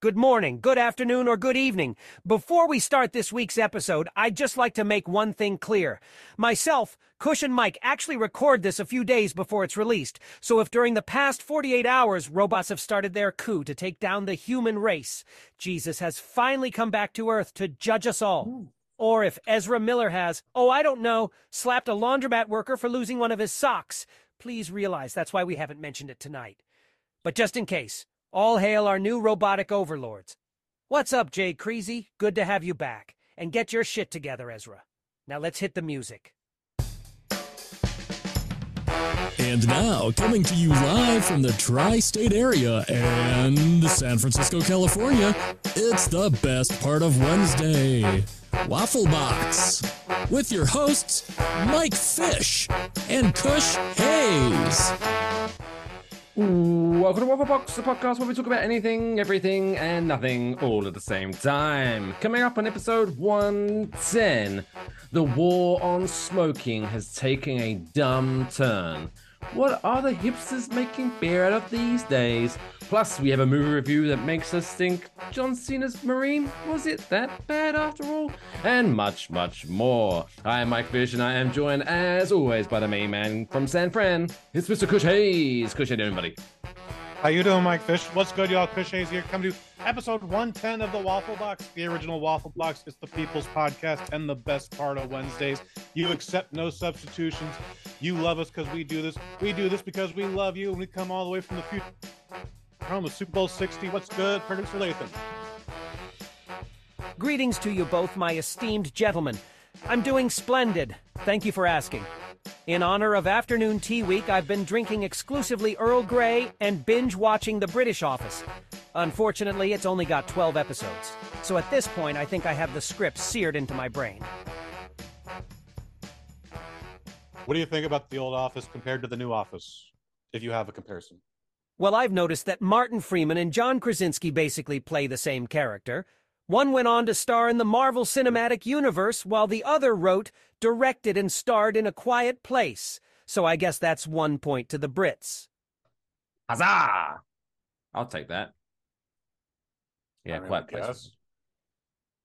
good morning, good afternoon, or good evening. Before we start this week's episode, I'd just like to make one thing clear. Myself, Kush and Mike actually record this a few days before it's released, so if during the past 48 hours robots have started their coup to take down the human race, Jesus has finally come back to Earth to judge us all. Ooh. Or if Ezra Miller has, oh, I don't know, slapped a laundromat worker for losing one of his socks. Please realize that's why we haven't mentioned it tonight. But just in case, all hail our new robotic overlords. What's up, Jay Creasy? Good to have you back. And get your shit together, Ezra. Now let's hit the music. And now, coming to you live from the tri state area and San Francisco, California, it's the best part of Wednesday Waffle Box with your hosts, Mike Fish and Kush Hayes. Welcome to Waffle Box, the podcast where we talk about anything, everything, and nothing all at the same time. Coming up on episode 110, the war on smoking has taken a dumb turn. What are the hipsters making beer out of these days? Plus, we have a movie review that makes us think John Cena's Marine was it that bad after all? And much, much more. I am Mike Fish, and I am joined, as always, by the main man from San Fran. It's Mr. Kush Hayes. Doing, buddy? How you doing, Mike Fish? What's good, y'all? Kush Hayes here. Come to episode 110 of the Waffle Box. The original Waffle Box is the people's podcast and the best part of Wednesdays. You accept no substitutions. You love us because we do this. We do this because we love you, and we come all the way from the future. Home of Super Bowl 60. What's good, producer Lathan? Greetings to you both, my esteemed gentlemen. I'm doing splendid. Thank you for asking. In honor of Afternoon Tea Week, I've been drinking exclusively Earl Grey and binge watching The British Office. Unfortunately, it's only got 12 episodes. So at this point, I think I have the script seared into my brain. What do you think about the old Office compared to the new Office, if you have a comparison? Well, I've noticed that Martin Freeman and John Krasinski basically play the same character. One went on to star in the Marvel Cinematic Universe, while the other wrote directed and starred in A Quiet Place. So I guess that's one point to the Brits. Huzzah! I'll take that. Yeah, I mean, Quiet I Place.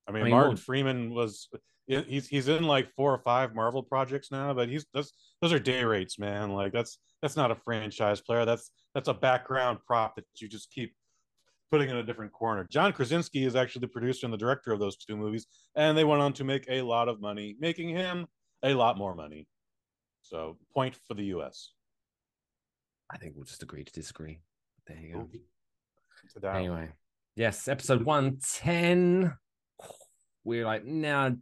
I mean, I mean, Martin what- Freeman was he's he's in like four or five Marvel projects now, but he's those those are day rates, man. Like that's that's not a franchise player. That's that's a background prop that you just keep putting in a different corner. John Krasinski is actually the producer and the director of those two movies, and they went on to make a lot of money, making him a lot more money. So, point for the U.S. I think we'll just agree to disagree. There you go. Anyway, yes, episode 110. We're like now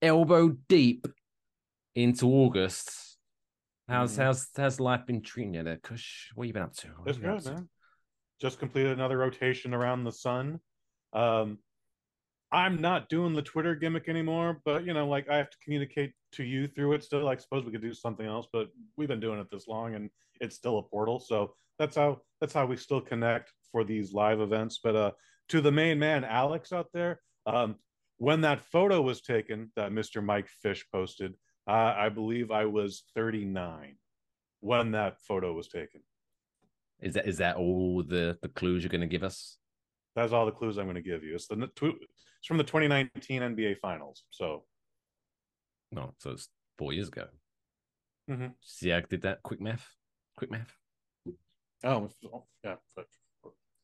elbow deep into August. How's Mhm. how's how's life been treating you there, Kush? What have you been up to? What It's you been up good, man. Just completed another rotation around the sun. Um, I'm not doing the Twitter gimmick anymore, but you know, like I have to communicate to you through it still. I suppose we could do something else, but we've been doing it this long and it's still a portal. So that's how that's how we still connect for these live events. But uh to the main man, Alex out there, um, when that photo was taken that Mr. Mike Fish posted, uh, I believe I was 39 when that photo was taken. Is that is that all the the clues you're going to give us? That's all the clues I'm going to give you. It's the it's from the 2019 NBA Finals. So No, so it's four years ago. Mhm. See, I did that quick math. Quick math. oh yeah,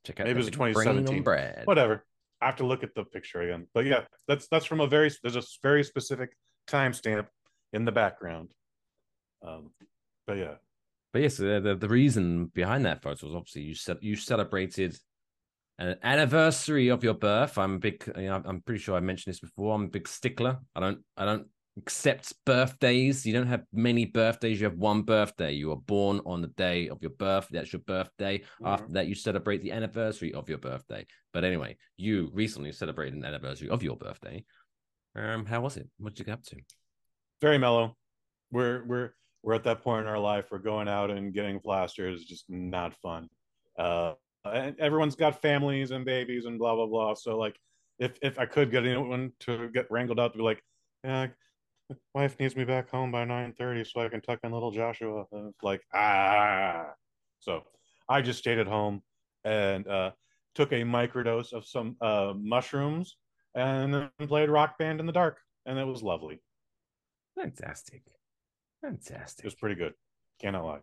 Check out Maybe it was that brain on 2017. Brad. whatever. I have to look at the picture again. But yeah, that's that's from a very there's a very specific timestamp in the background. Um, but yeah, But yes, the, the the reason behind that photo was obviously you said you celebrated an anniversary of your birth. I'm a big. You know, I'm pretty sure I mentioned this before. I'm a big stickler. I don't. I don't accept birthdays. You don't have many birthdays. You have one birthday. You were born on the day of your birth. That's your birthday. After that, you celebrate the anniversary of your birthday. But anyway, you recently celebrated an anniversary of your birthday. Um, how was it? What did you get up to? very mellow. We're we're we're at that point in our life where going out and getting plastered is just not fun. Uh, and everyone's got families and babies and blah blah blah. So like, if if I could get anyone to get wrangled out to be like, yeah, wife needs me back home by nine thirty so I can tuck in little Joshua. And it's like ah. So I just stayed at home and uh, took a microdose of some uh, mushrooms, and then played Rock Band in the dark, and it was lovely. Fantastic. Fantastic. It was pretty good. Cannot lie.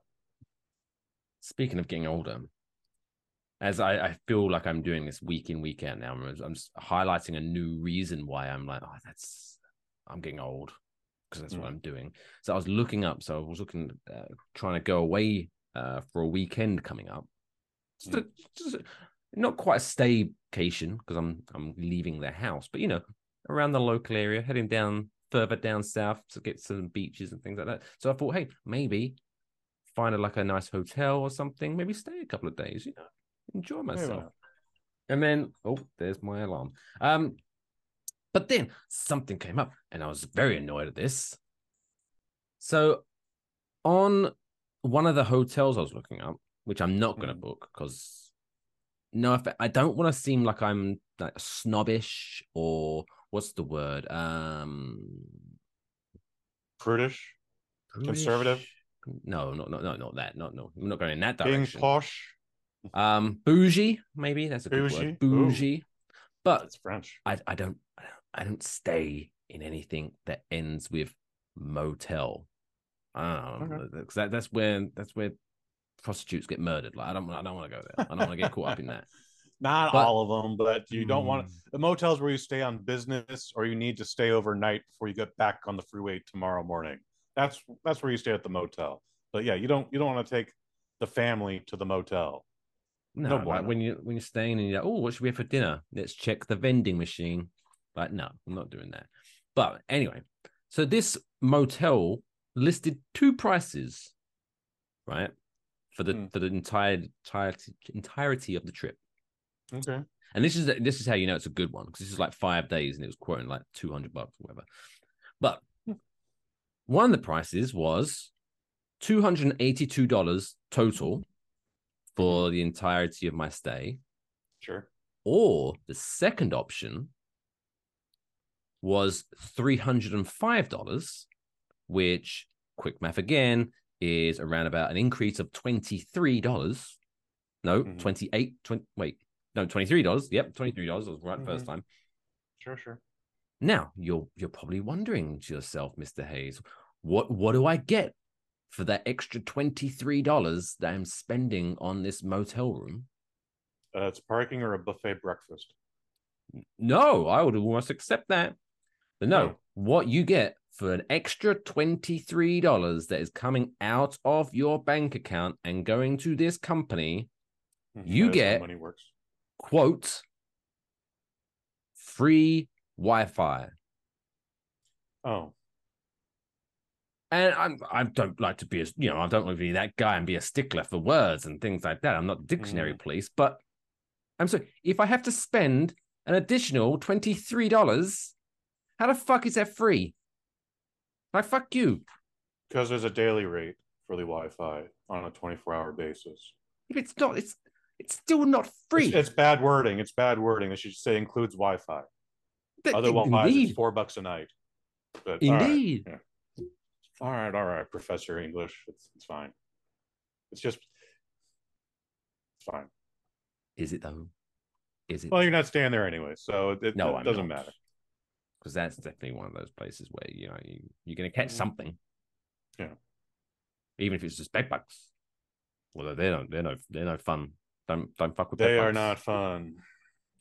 Speaking of getting older, as I, I feel like I'm doing this week in, week out now, I'm, I'm just highlighting a new reason why I'm like, oh, that's, I'm getting old because that's what Mm. I'm doing. So I was looking up, so I was looking, uh, trying to go away uh, for a weekend coming up. Just, a- just a- not quite a staycation because I'm I'm leaving the house, but you know, around the local area, heading down further down south to get some beaches and things like that. So I thought, hey, maybe find a, like a nice hotel or something, maybe stay a couple of days, you know, enjoy myself. And then, oh, there's my alarm. Um, but then something came up, and I was very annoyed at this. So, on one of the hotels I was looking up, which I'm not going to Mhm. book because no, I don't want to seem like I'm like snobbish or what's the word? Um, Prudish, Conservative? No, no, no, no, not that. Not no. I'm not going in that direction. being posh. Um, bougie, maybe that's a good Bougie? word. Bougie, but That's French. I, I don't I don't stay in anything that ends with motel. I don't know. Okay. that, that's where that's where prostitutes get murdered. Like I don't I don't want to go there. I don't want to get caught up in that. Not But- all of them, but you don't want Mm. the motels where you stay on business or you need to stay overnight before you get back on the freeway tomorrow morning. That's that's where you stay at the motel. But yeah, you don't you don't want to take the family to the motel. No, No like when you when you're staying and you're like, oh, what should we have for dinner? Let's check the vending machine. Like, no, I'm not doing that. But anyway, so this motel listed two prices, right, for the Hmm. for the entire entirety entirety of the trip. Okay. And this is this is how you know it's a good one because this is like five days and it was quoting like two hundred bucks or whatever. But one of the prices was two hundred and eighty two dollars total for the entirety of my stay, Sure. or the second option was three hundred and five dollars, which quick math again is around about an increase of twenty three dollars. No, Mhm. twenty eight. 20, wait, no, twenty three dollars. Yep, twenty three dollars. Was right the first time. Sure, sure. Now you're you're probably wondering to yourself, Mister Hayes, what what do I get for that extra twenty three dollars that I'm spending on this motel room? Uh, it's parking or a buffet breakfast. No, I would almost accept that. But no, Oh. what you get for an extra $23 that is coming out of your bank account and going to this company, Mhm, You that is how get- money works. Quote, free Wi Fi. Oh, And I'm, I don't like to be, a, you know, I don't want to be that guy and be a stickler for words and things like that. I'm not dictionary mm. police, but I'm sorry. If I have to spend an additional $23, how the fuck is that free? Like, fuck you. because there's a daily rate for the Wi-Fi on a 24-hour basis. If it's not, it's it's still not free. It's, it's bad wording. It's bad wording. They should say includes Wi-Fi. Th- Otherwise, indeed, it's four bucks a night. But, all right. indeed. Yeah. All right, all right, Professor English. It's it's fine. It's just it's fine. Is it though? Is it? Well, you're not staying there anyway, so it, it, no, it doesn't not. matter. because that's definitely one of those places where you know you, you're going to catch Mhm. something. Yeah. Even if it's just bed bugs. Well, they're no, they're no, they're no fun. Don't don't fuck with. They are bugs. not fun.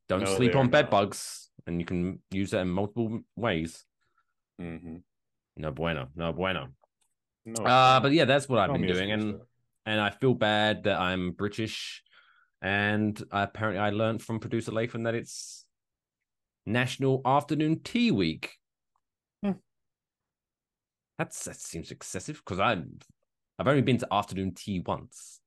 Don't no, sleep on bed not. bugs, and you can use it in multiple ways. hmm No bueno, no bueno. No, Uh, but yeah, that's what I've been doing, and and I feel bad that I'm British, and I, apparently I learned from producer Lathan that it's National Afternoon Tea Week. Hmm. That's that seems excessive because I'm I've only been to afternoon tea once,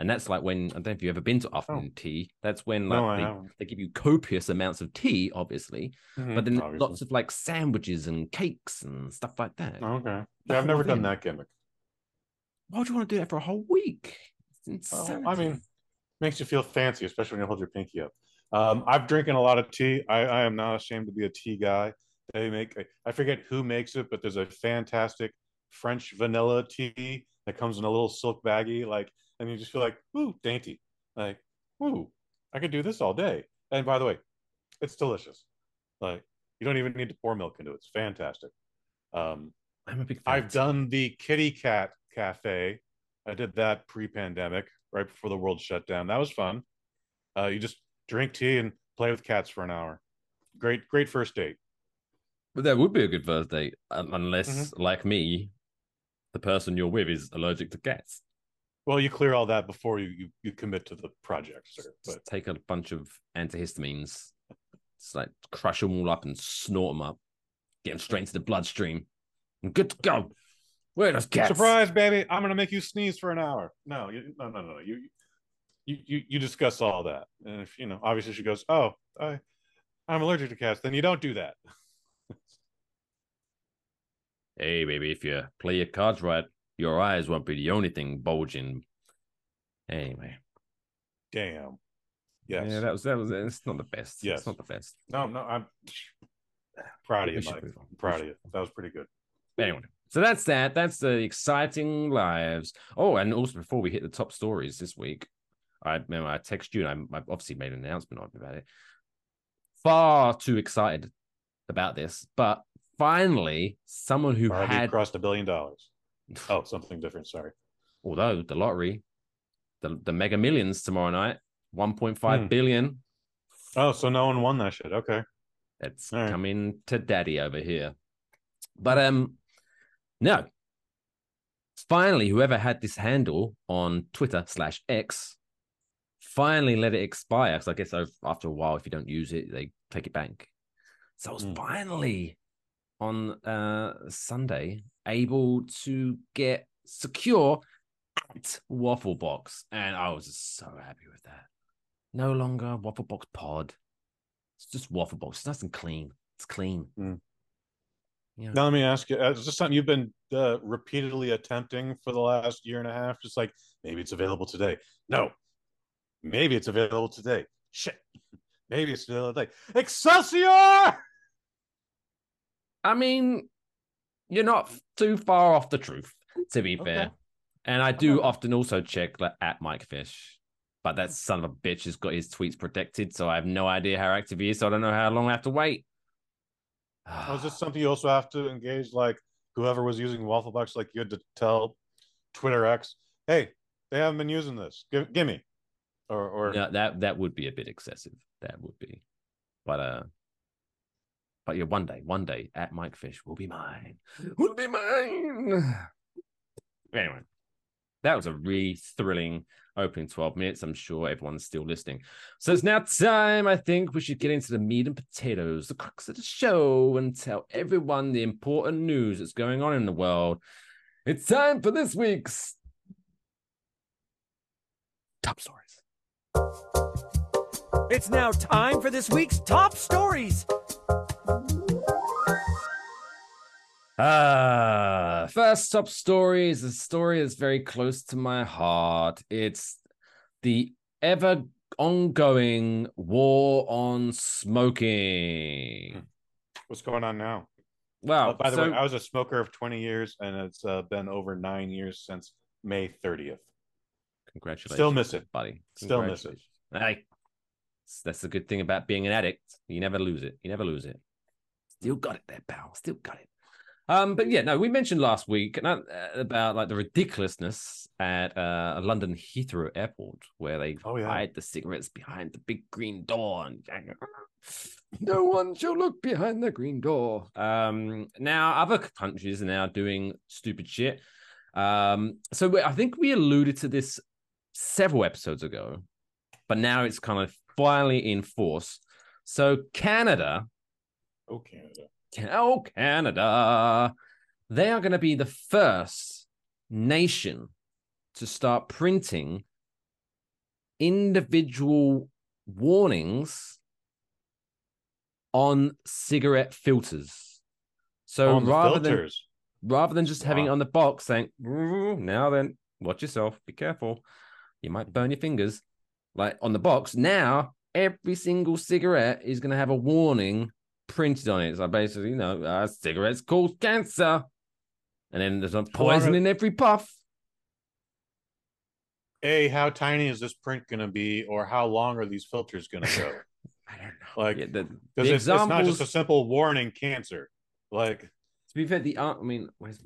and that's like when I don't know if you've ever been to afternoon tea. That's when like Oh. no, they, they give you copious amounts of tea, obviously, Mhm, but then obviously. lots of like sandwiches and cakes and stuff like that. Okay. Yeah, I've never done that gimmick. Why would you want to do that for a whole week? It's Well, insanity. I mean, makes you feel fancy, especially when you hold your pinky up. Um, I've drinking a lot of tea. I, I am not ashamed to be a tea guy. They make I forget who makes it, but there's a fantastic French vanilla tea that comes in a little silk baggie, like, and you just feel like, ooh, dainty, like, ooh, I could do this all day. And by the way, it's delicious. Like you don't even need to pour milk into it. It's fantastic. Um, I'm a big fan. I've done the Kitty Cat Cafe. I did that pre-pandemic, right before the world shut down. That was fun. Uh, you just drink tea and play with cats for an hour. Great, great first date. But that would be a good first date, um, unless, Mm-hmm. like me, the person you're with is allergic to cats. Well, you clear all that before you you, you commit to the project, sir. But Just take a bunch of antihistamines, just like crush them all up and snort them up, get them straight into the bloodstream, and good to go. Where those cats? surprise, baby! I'm gonna make you sneeze for an hour. No, you, no, no, no. You, you, you, you discuss all that, and if you know, obviously, she goes, "Oh, I, I'm allergic to cats." Then you don't do that. Hey, baby, if you play your cards right, your eyes won't be the only thing bulging. Anyway, Damn. Yes. yeah, that was that was. It's not the best. Yes. it's not the best. no, no. I'm proud of you, Mike. I'm proud of you. That was pretty good. Anyway, so that's that. That's the exciting lives. Oh, and also before we hit the top stories this week, I remember I text you and I, I obviously made an announcement about it. Far too excited about this, but finally, someone who Barbie had, crossed a billion dollars. Oh, something different. Sorry. although the lottery, the the Mega Millions tomorrow night, one point five Hmm. billion. Oh, so no one won that shit. Okay. It's right. coming to daddy over here. But um no. Finally, whoever had this handle on Twitter slash X finally let it expire. Because I guess after a while, if you don't use it, they take it back. So it was Hmm. finally on uh Sunday able to get secure at Waffle Box. And I was just so happy with that. No longer Waffle Box Pod. It's just Waffle Box. It's nice and clean. It's clean. Hmm. Yeah. Now let me ask you: uh, Is this something you've been uh, repeatedly attempting for the last year and a half? Just like maybe it's available today. No. Maybe it's available today. Shit. Maybe it's available today. Excelsior! I mean, you're not too far off the truth, to be Okay. fair. And I do Okay. often also check like, at Mike Fish, but that son of a bitch has got his tweets protected, so I have no idea how active he is. So I don't know how long I have to wait. Oh, is this something you also have to engage? Like whoever was using Waffle Box, like you had to tell Twitter X, "Hey, they haven't been using this. Give, give me." Or, or No, that that would be a bit excessive. That would be, but uh, but yeah, one day, one day at Mike Fish will be mine. Will be mine. Anyway, that was a really thrilling opening twelve minutes. I'm sure everyone's still listening. So it's now time. I think we should get into the meat and potatoes, the crux of the show, and tell everyone the important news that's going on in the world. It's time for this week's top stories. It's now time for this week's top stories. Ah, first top story is a story that's very close to my heart. It's the ever ongoing war on smoking. what's going on now? Well, Oh, by the so- way, I was a smoker of 20 years, and it's uh, been over nine years since May 30th. congratulations, Still miss it. buddy. Still miss it. Hey, that's the good thing about being an addict. You never lose it. You never lose it. Still got it there, pal. Still got it. Um, but yeah, no, we mentioned last week uh, about like the ridiculousness at uh, London Heathrow Airport, where they Oh, yeah. hide the cigarettes behind the big green door, and no one shall look behind the green door. Um, now other countries are now doing stupid shit. Um, so we- I think we alluded to this several episodes ago, but now it's kind of finally in force. So Canada Oh, Canada. Oh, Canada. They are going to be the first nation to start printing individual warnings on cigarette filters. So on the rather than rather than just having it on the box saying, now then, watch yourself, be careful. You might burn your fingers. Like on the box, now every single cigarette is going to have a warning printed on it. So basically, you know, uh, cigarettes cause cancer. And then there's a poison in every puff. a how tiny is this print going to be, or how long are these filters going to go? I don't know. Like, because it's, it's not just a simple warning cancer. Like, To be fair, the art. I mean, where's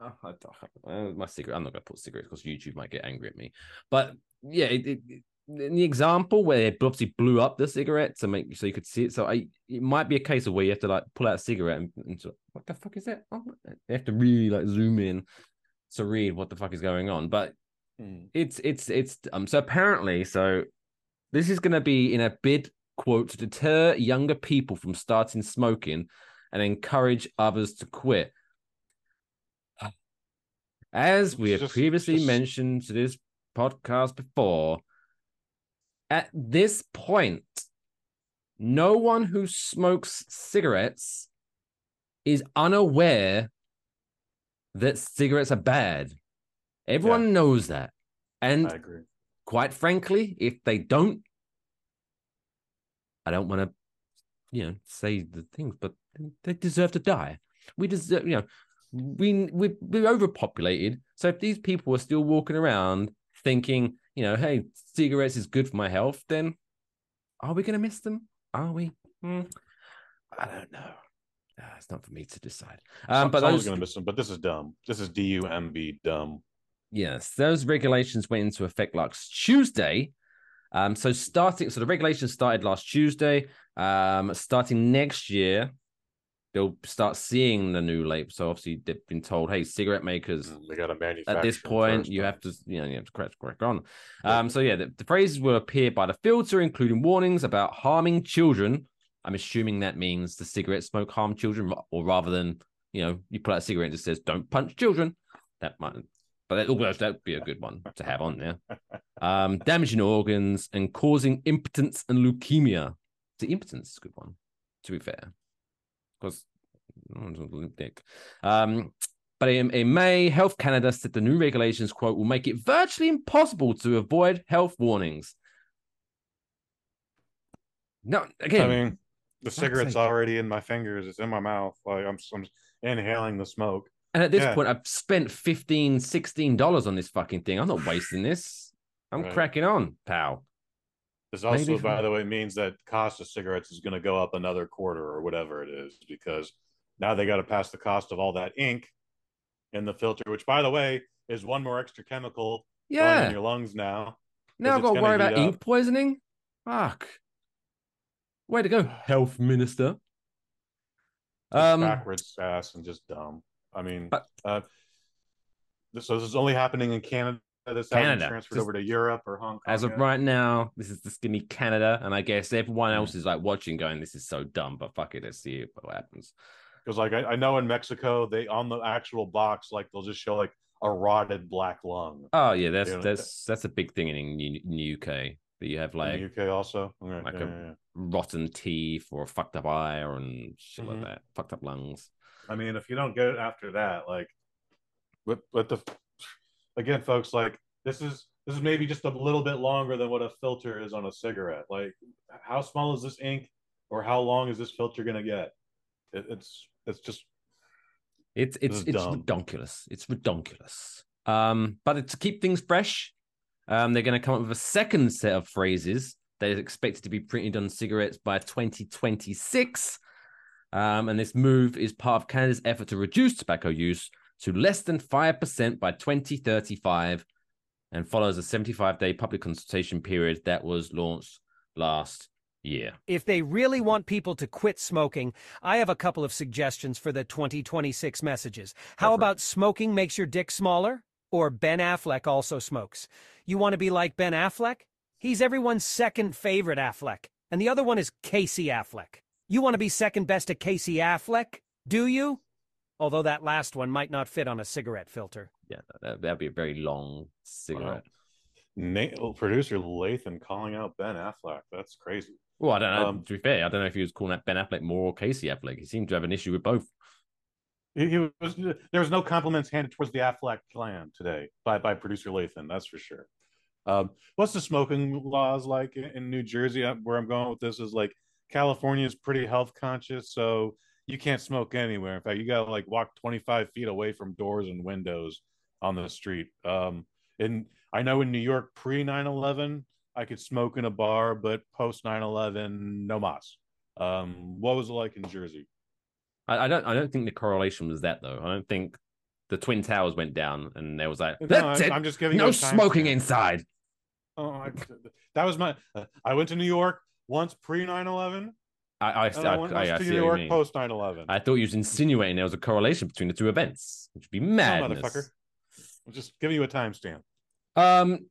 oh, I don't- uh, my cigarette? I'm not going to put cigarettes because YouTube might get angry at me. But yeah, it, it- in the example where they obviously blew up the cigarette to make so you could see it. So I, it might be a case of where you have to like pull out a cigarette and, and so, what the fuck is that? Oh, you have to really like zoom in to read what the fuck is going on. But hmm, it's it's it's um so apparently so this is going to be in a bid quote to deter younger people from starting smoking and encourage others to quit as we have Just- previously just- mentioned to this podcast before at this point no one who smokes cigarettes is unaware that cigarettes are bad everyone knows that and quite frankly, if they don't, I don't want to, you know, say the things, but they deserve to die. We deserve, you know, we we we're overpopulated. So if these people are still walking around thinking, you know, hey, cigarettes is good for my health, then are we going to miss them? Are we? Hmm. I don't know. Ah, it's not for me to decide. Um, but Someone's those, going to miss them. But this is dumb. This is D U M B dumb. Yes, those regulations went into effect last Tuesday. Um, so starting, so the regulations started last Tuesday. Um, starting next year, they'll start seeing the new label. So obviously they've been told, hey, cigarette makers, Mm, They got to manufacture. at this point. you have to, you know, you have to crack, crack on. Um, so yeah, the, the phrases will appear by the filter, including warnings about harming children. I'm assuming that means the cigarette smoke harm children, or rather than, you know, you pull out a cigarette and it says "Don't punch children." That might, but that that would be a good one to have on there. Um, damaging organs and causing impotence and leukemia. The impotence is a good one, to be fair, because no one's a limp dick. Um, but in, in May, Health Canada said the new regulations, quote, will make it virtually impossible to avoid health warnings. No, again, I mean, the cigarette's already in my fingers. It's in my mouth. Like I'm, I'm inhaling the smoke. and at this yeah. point, I've spent 15 $16 on this fucking thing. I'm not wasting this. I'm Right. cracking on, pal. This also, Maybe by the way, means that cost of cigarettes is going to go up another quarter or whatever it is because now they got to pass the cost of all that ink in the filter, which, by the way, is one more extra chemical Yeah. in your lungs now. Now I've got to worry about heat ink poisoning. Fuck. Way to go, health minister. Um, backwards ass and just dumb. I mean, But- uh, so this is only happening in Canada. This Canada. transferred Just- over to Europe or Hong Kong. as of right now, this is just gonna be Canada, and I guess everyone else is like watching, going, "This is so dumb," but fuck it, let's see what happens. Because like I, I know in Mexico, they on the actual box, like they'll just show like a rotted black lung. Oh yeah, that's You know, that's that's a big thing in, in, in the UK that you have like in the UK also. Okay, like yeah, a- yeah, yeah. rotten teeth or a fucked up eye or and shit Mhm. like that, fucked up lungs. I mean, if you don't get it after that, like, but but the again, folks, like this is this is maybe just a little bit longer than what a filter is on a cigarette. Like, how small is this ink, or how long is this filter gonna get? It, it's it's just It's it's it's dumb. redonkulous. It's redonkulous. Um, but to keep things fresh, um, they're going to come up with a second set of phrases that is expected to be printed on cigarettes by 2026. Um, and this move is part of Canada's effort to reduce tobacco use to less than 5% by 2035 and follows a 75 day public consultation period that was launched last year. If they really want people to quit smoking, I have a couple of suggestions for the 2026 messages. How about smoking makes your dick smaller? Or Ben Affleck also smokes. You want to be like Ben Affleck? He's everyone's second favorite Affleck. And the other one is Casey Affleck. You want to be second best to Casey Affleck? Do you? Although that last one might not fit on a cigarette filter. Yeah, that, that'd be a very long cigarette. Nate, producer Lathan calling out Ben Affleck. That's crazy. Well, I don't know. Um, to be fair, I don't know if he was calling that Ben Affleck more or Casey Affleck. He seemed to have an issue with both. He, he was there was no compliments handed towards the Affleck clan today by by producer Lathan. That's for sure. Um, what's the smoking laws like in, in New Jersey? Uh, Where I'm going with this is like California is pretty health conscious, so you can't smoke anywhere. In fact, you got to like walk 25 feet away from doors and windows on the street. Um, and I know in New York pre 9 11, I could smoke in a bar, but post 9 11, no mas. Um, what was it like in Jersey? I, I don't I don't think the correlation was that though. I don't think the twin towers went down and there was like No, that's I, it. am just giving you no smoking stamp. inside. Oh, I, that was my. uh, I went to New York once pre 9 11, I I, and I, I, I, New York post 9 11. I thought you was insinuating there was a correlation between the two events, which would be madness. motherfucker. I'm just giving you a timestamp. Um,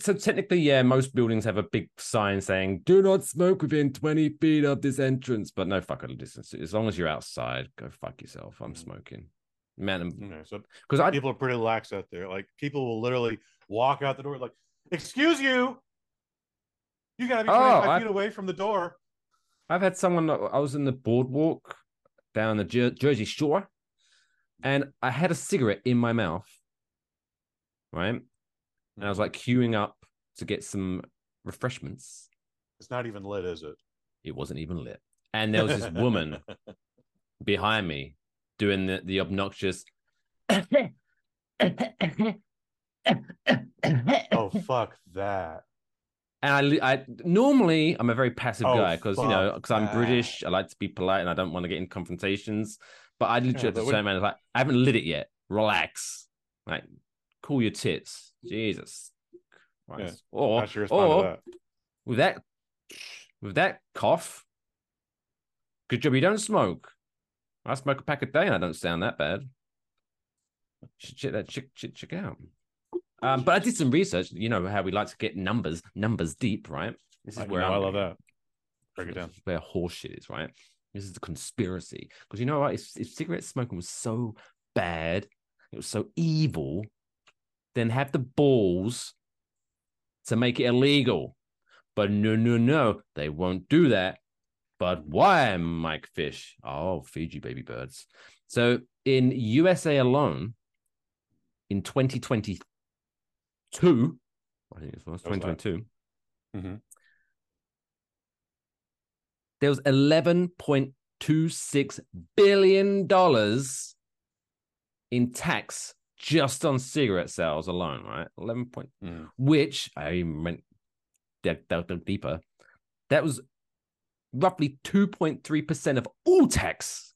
so technically, yeah, most buildings have a big sign saying "Do not smoke within twenty feet of this entrance." But no fucking distance. As long as you're outside, go fuck yourself. I'm smoking, man. Okay, so Because people are pretty lax out there. Like people will literally walk out the door, like, "Excuse you, you gotta be Oh, I- feet away from the door." I've had someone. I was in the boardwalk down the Jer- Jersey Shore, and I had a cigarette in my mouth, right? And I was like queuing up to get some refreshments. It's not even lit, is it? It wasn't even lit, and there was this woman behind me doing the, the obnoxious. oh fuck that! And I, I normally I'm a very passive Oh, guy because you know because I'm. British. I like to be polite and I don't want to get in confrontations. But I literally Yeah, had to but say, man, like I haven't lit it yet. Relax, like cool your tits, Jesus. Christ. Or How should you respond or that? with that with that cough, good job you don't smoke. I smoke a pack a day and I don't sound that bad. Should check that chick chick chick out. Um, but I did some research. You know how we like to get numbers, numbers deep, right? This is I, where know, I'm love that. Break it down. This is where horseshit is, right? This is the conspiracy. Because you know what? If, if cigarette smoking was so bad, it was so evil, then have the balls to make it illegal. But no, no, no, they won't do that. But why, Mike Fish? Oh, Fiji baby birds. So in USA alone, in 2022, I think it was That was that. 2022, Mhm. there was 11.26 billion dollars in tax just on cigarette sales alone, right? 11 point, Mhm. which I even went dug deeper. That was roughly 2.3% of all tax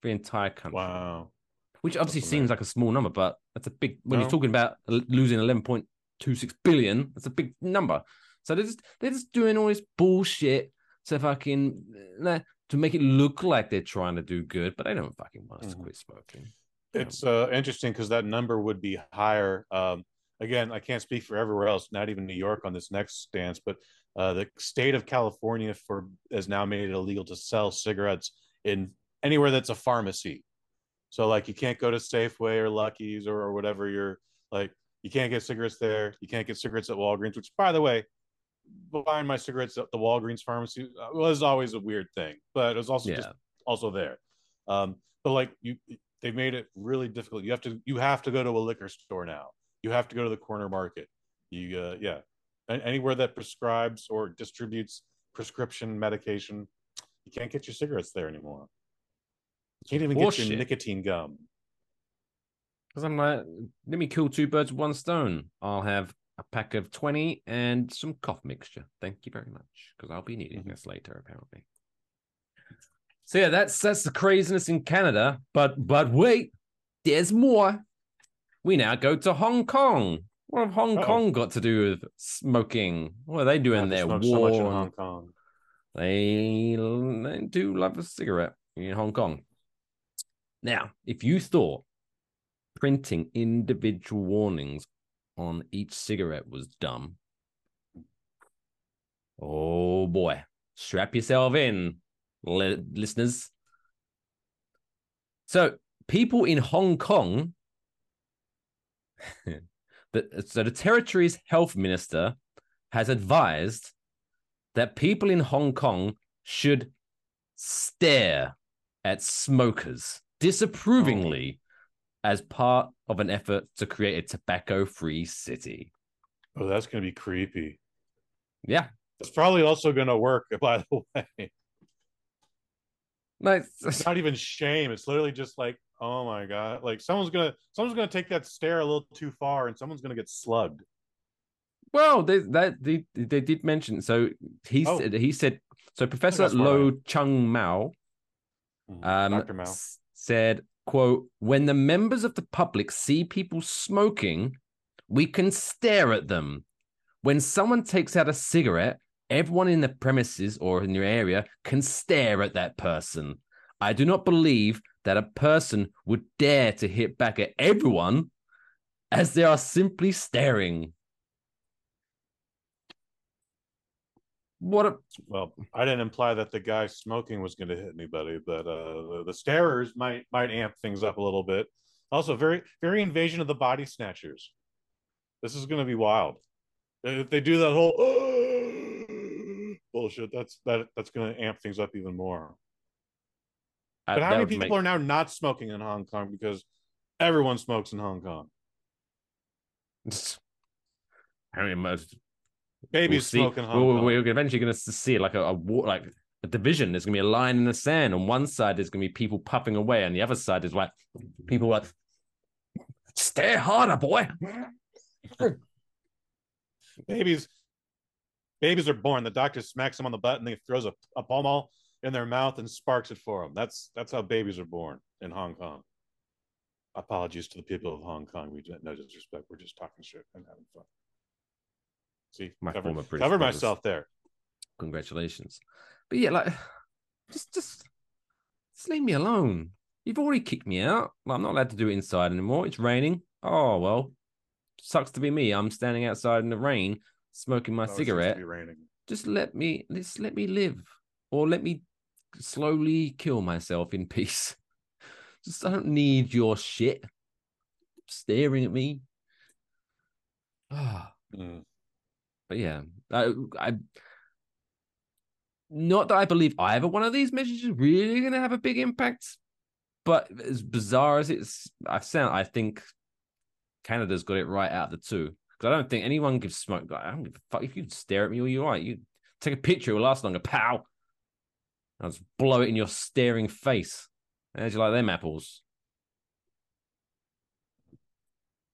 for the entire country, Wow. which obviously That's seems like a small number, but that's a big, when No. you're talking about losing 11.26 billion, that's a big number. So they're just, they're just doing all this bullshit to fucking, uh, to make it look like they're trying to do good, but they don't fucking want us to Mhm. quit smoking. It's uh, interesting because that number would be higher. Um, again, I can't speak for everywhere else, not even New York on this next stance, but uh, the state of California for has now made it illegal to sell cigarettes in anywhere that's a pharmacy. So, like, you can't go to Safeway or Lucky's or, or whatever. You're like, you can't get cigarettes there. You can't get cigarettes at Walgreens. Which, by the way, buying my cigarettes at the Walgreens pharmacy uh, was always a weird thing, but it was also Yeah. just also there. Um, but like you, they've made it really difficult. You have to you have to go to a liquor store now. You have to go to the corner market. You uh, yeah, and anywhere that prescribes or distributes prescription medication, you can't get your cigarettes there anymore. You can't even get your nicotine gum. Because I'm like, let me kill two birds with one stone. I'll have a pack of 20 and some cough mixture. Thank you very much. Because I'll be needing Mhm. this later, apparently. So yeah, that's that's the craziness in Canada. But but wait, there's more. We now go to Hong Kong. What have Hong Uh-oh. Kong got to do with smoking? What are they doing there? War. so much in Hong Kong. they, they do love a cigarette in Hong Kong. Now, if you thought printing individual warnings on each cigarette was dumb, oh boy, strap yourself in, li- listeners. So, people in Hong Kong, so the territory's health minister has advised that people in Hong Kong should stare at smokers disapprovingly as part of an effort to create a tobacco free city. Oh, that's gonna be creepy. Yeah. It's probably also gonna work. By the way, Like, it's not even shame. It's literally just like, Oh my god! Like someone's gonna someone's gonna take that stare a little too far, and someone's gonna get slugged. Well, they that they, they did mention. So he Oh. said he said so. Professor Lo. Chung Mau um, Dr. Mau. s- said, "quote When the members of the public see people smoking, we can stare at them. When someone takes out a cigarette, everyone in the premises or in your area can stare at that person. I do not believe that a person would dare to hit back at everyone, as they are simply staring." What a Well, I didn't imply that the guy smoking was going to hit anybody, but uh, the, the starers might might amp things up a little bit. Also, very very invasion of the body snatchers. This is going to be wild. If they do that whole bullshit, that's that that's going to amp things up even more. But how many people are now not smoking in Hong Kong because everyone smokes in Hong Kong? I mean, most Babies we'll see. smoke in Hong We're, eventually going to see like a, a war, like a division. There's going to be a line in the sand. On one side, there's going to be people puffing away, and the other side is like people like stare harder, boy. babies babies are born the doctor smacks them on the butt and he throws a, a Pall Mall in their mouth and sparks it for them that's that's how babies are born in hong kong apologies to the people of hong kong we no disrespect we're just talking shit and having fun see My cover, former British cover brothers. myself there Congratulations, but yeah, like just just just leave me alone. You've already kicked me out. I'm not allowed to do it inside anymore. It's raining. Oh well, sucks to be me. I'm standing outside in the rain, smoking my It always seems to cigarette. just let me just let me live or let me slowly kill myself in peace just i don't need your shit staring at me Ah, Mm. But yeah I, I not that i believe either one of these measures is really going to have a big impact but as bizarre as it's i sound i think canada's got it right out of the two. Because i don't think anyone gives smoke i don't give a fuck if you stare at me all you like you take a picture it will last longer pow! I'll just blow it in your staring face. How'd you like them apples?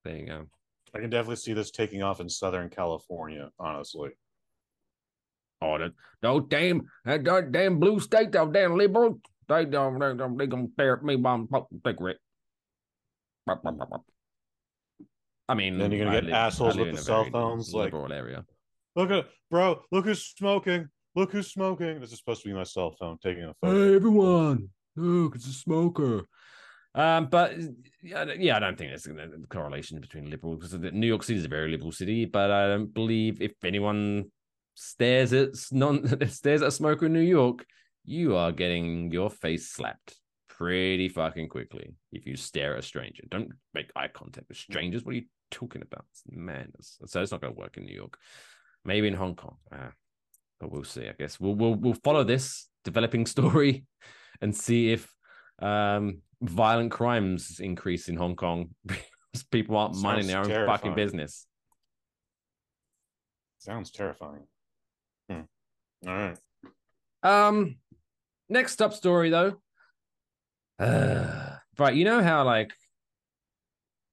There you go i can definitely see this taking off in southern california honestly Oh, that, those damn, that, that damn blue state, those damn liberals, they don't, they don't, they gonna stare at me while I'm cigarette. I mean, Then you're gonna I get live- assholes with the cell phones, like- area. look at bro look who's smoking look who's smoking this is supposed to be my cell phone taking a photo Hey, everyone, look, it's a smoker. Um, but yeah, I don't think there's a correlation between liberal because New York City is a very liberal city, but I don't believe if anyone stares at non stares at a smoker in New York, you are getting your face slapped pretty fucking quickly if you stare at a stranger. Don't make eye contact with strangers. What are you talking about? It's madness. So it's not going to work in New York. Maybe in Hong Kong. Ah, but we'll see. I guess we'll we'll we'll follow this developing story and see if um violent crimes increase in Hong Kong because people aren't minding Sounds their own fucking business. sounds terrifying hmm. all right Um, next up story though. Uh, right, you know how like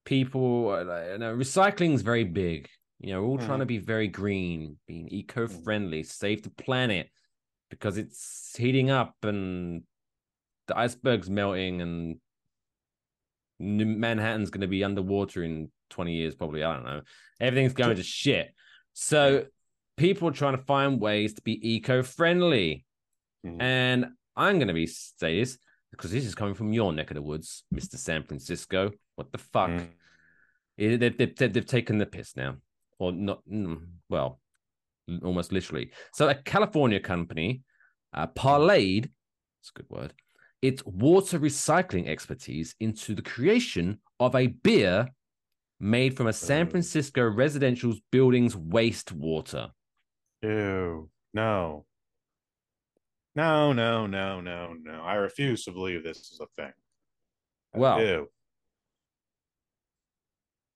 people, like, you know, recycling's very big. You know, we're all trying to be very green, being eco-friendly, save the planet because it's heating up and the iceberg's melting and Manhattan's going to be underwater in 20 years, probably. I don't know. Everything's going to shit. So people are trying to find ways to be eco-friendly. Mhm. And I'm going to be say this because this is coming from your neck of the woods, Mr. San Francisco. What the fuck? Mm. It- they've, they've, they've, they've taken the piss now. Or not, mm, well, almost literally. So a California company uh, parlayed, it's a good word, its water recycling expertise into the creation of a beer made from a San. Francisco residential building's wastewater. Ew. No. No, no, no, no, no. I refuse to believe this is a thing. Well, Ew.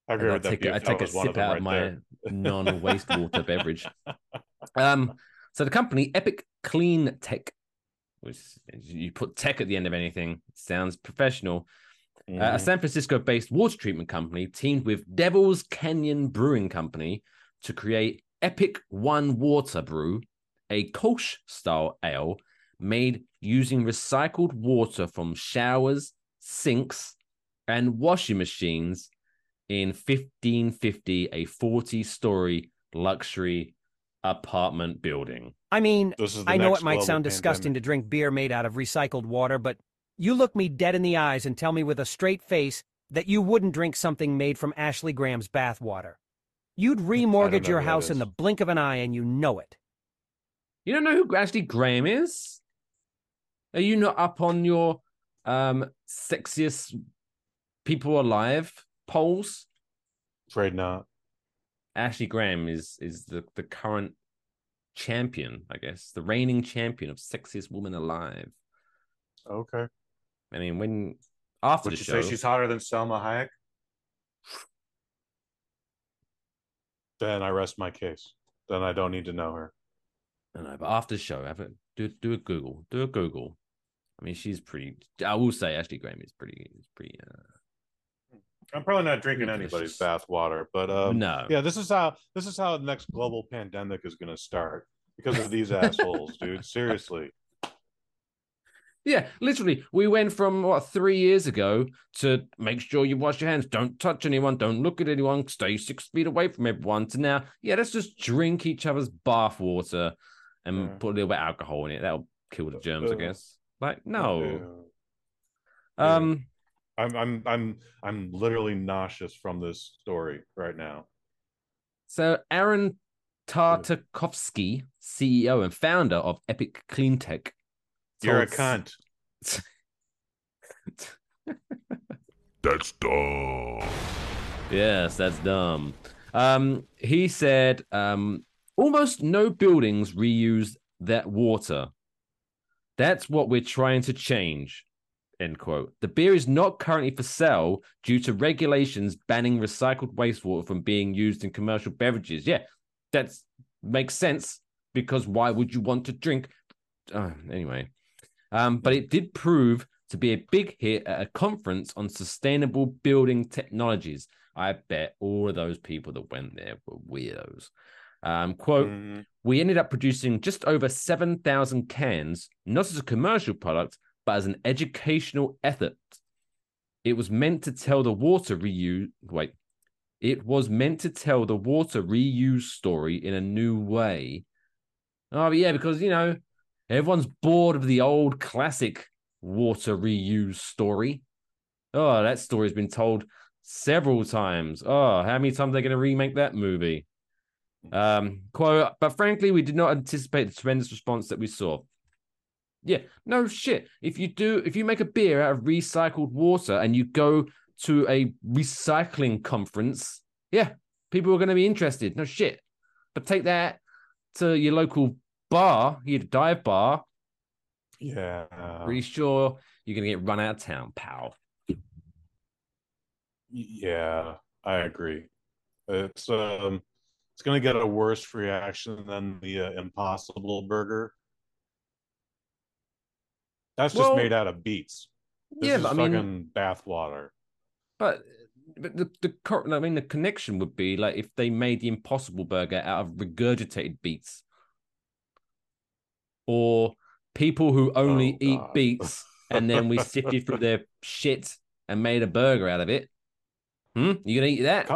I agree I with that. take, a- I take a sip out of right my there. non-wastewater beverage. Um, so the company Epic Clean Tech, which you put tech at the end of anything, sounds professional, Uh, a San Francisco based water treatment company teamed with Devil's Canyon Brewing Company to create Epic One Water Brew, a Kolsch style ale made using recycled water from showers, sinks, and washing machines in 1550, a 40 story luxury apartment building. I mean, This is I know it might global sound disgusting to drink beer made out of recycled water, but you look me dead in the eyes and tell me with a straight face that you wouldn't drink something made from Ashley Graham's bathwater. You'd remortgage your house in the blink of an eye and you know it. You don't know who Ashley Graham is? Are you not up on your um sexiest people alive polls? Afraid not. Ashley Graham is is the, the current champion, I guess, the reigning champion of sexiest woman alive. Okay. I mean, when after Would the you show, say she's hotter than Salma Hayek? Then I rest my case. Then I don't need to know her. I know, but after the show, have it do do a Google, do a Google. I mean, she's pretty. I will say Ashley Graham is pretty is pretty. Uh, I'm probably not drinking anybody's delicious. bath water, but um, no, yeah, this is how this is how the next global pandemic is going to start because of these assholes, dude. Seriously. Yeah, literally, we went from what three years ago to make sure you wash your hands, don't touch anyone, don't look at anyone, stay six feet away from everyone. To now, yeah, let's just drink each other's bath water and Yeah. put a little bit of alcohol in it. That'll kill the germs, I Uh, guess. Like, no, Yeah. um, I'm I'm I'm I'm literally nauseous from this story right now. so Aaron Tartakovsky, CEO and founder of Epic Cleantec, You're a cunt. That's dumb. Yes, that's dumb. Um, he said um, almost no buildings reuse that water. That's what we're trying to change. End quote. The beer is not currently for sale due to regulations banning recycled wastewater from being used in commercial beverages. Yeah, that makes sense because why would you want to drink? Uh, anyway, um, but it did prove to be a big hit at a conference on sustainable building technologies. I bet all of those people that went there were weirdos. Um, quote, Mhm. we ended up producing just over 7,000 cans, not as a commercial product, but as an educational effort. It was meant to tell the water reuse, wait, it was meant to tell the water reuse story in a new way. Oh, yeah, because, you know, everyone's bored of the old classic water reuse story. Oh, that story's been told several times. Oh, how many times are they going to remake that movie? Um, quote, but frankly, we did not anticipate the tremendous response that we saw. Yeah, no shit. If you do, if you make a beer out of recycled water and you go to a recycling conference, yeah, people are going to be interested. No shit. But take that to your local bar, your dive bar. Yeah. Pretty sure you're going to get run out of town, pal. Yeah, I agree. It's um, it's gonna get a worse reaction than the uh, Impossible Burger. That's just Well, made out of beets. This yeah, is but I mean, fucking bath water. But but the the cor- I mean the connection would be like if they made the Impossible Burger out of regurgitated beets, or people who only Oh, eat God. beets and then we sifted through their shit and made a burger out of it. Hmm, you gonna eat that?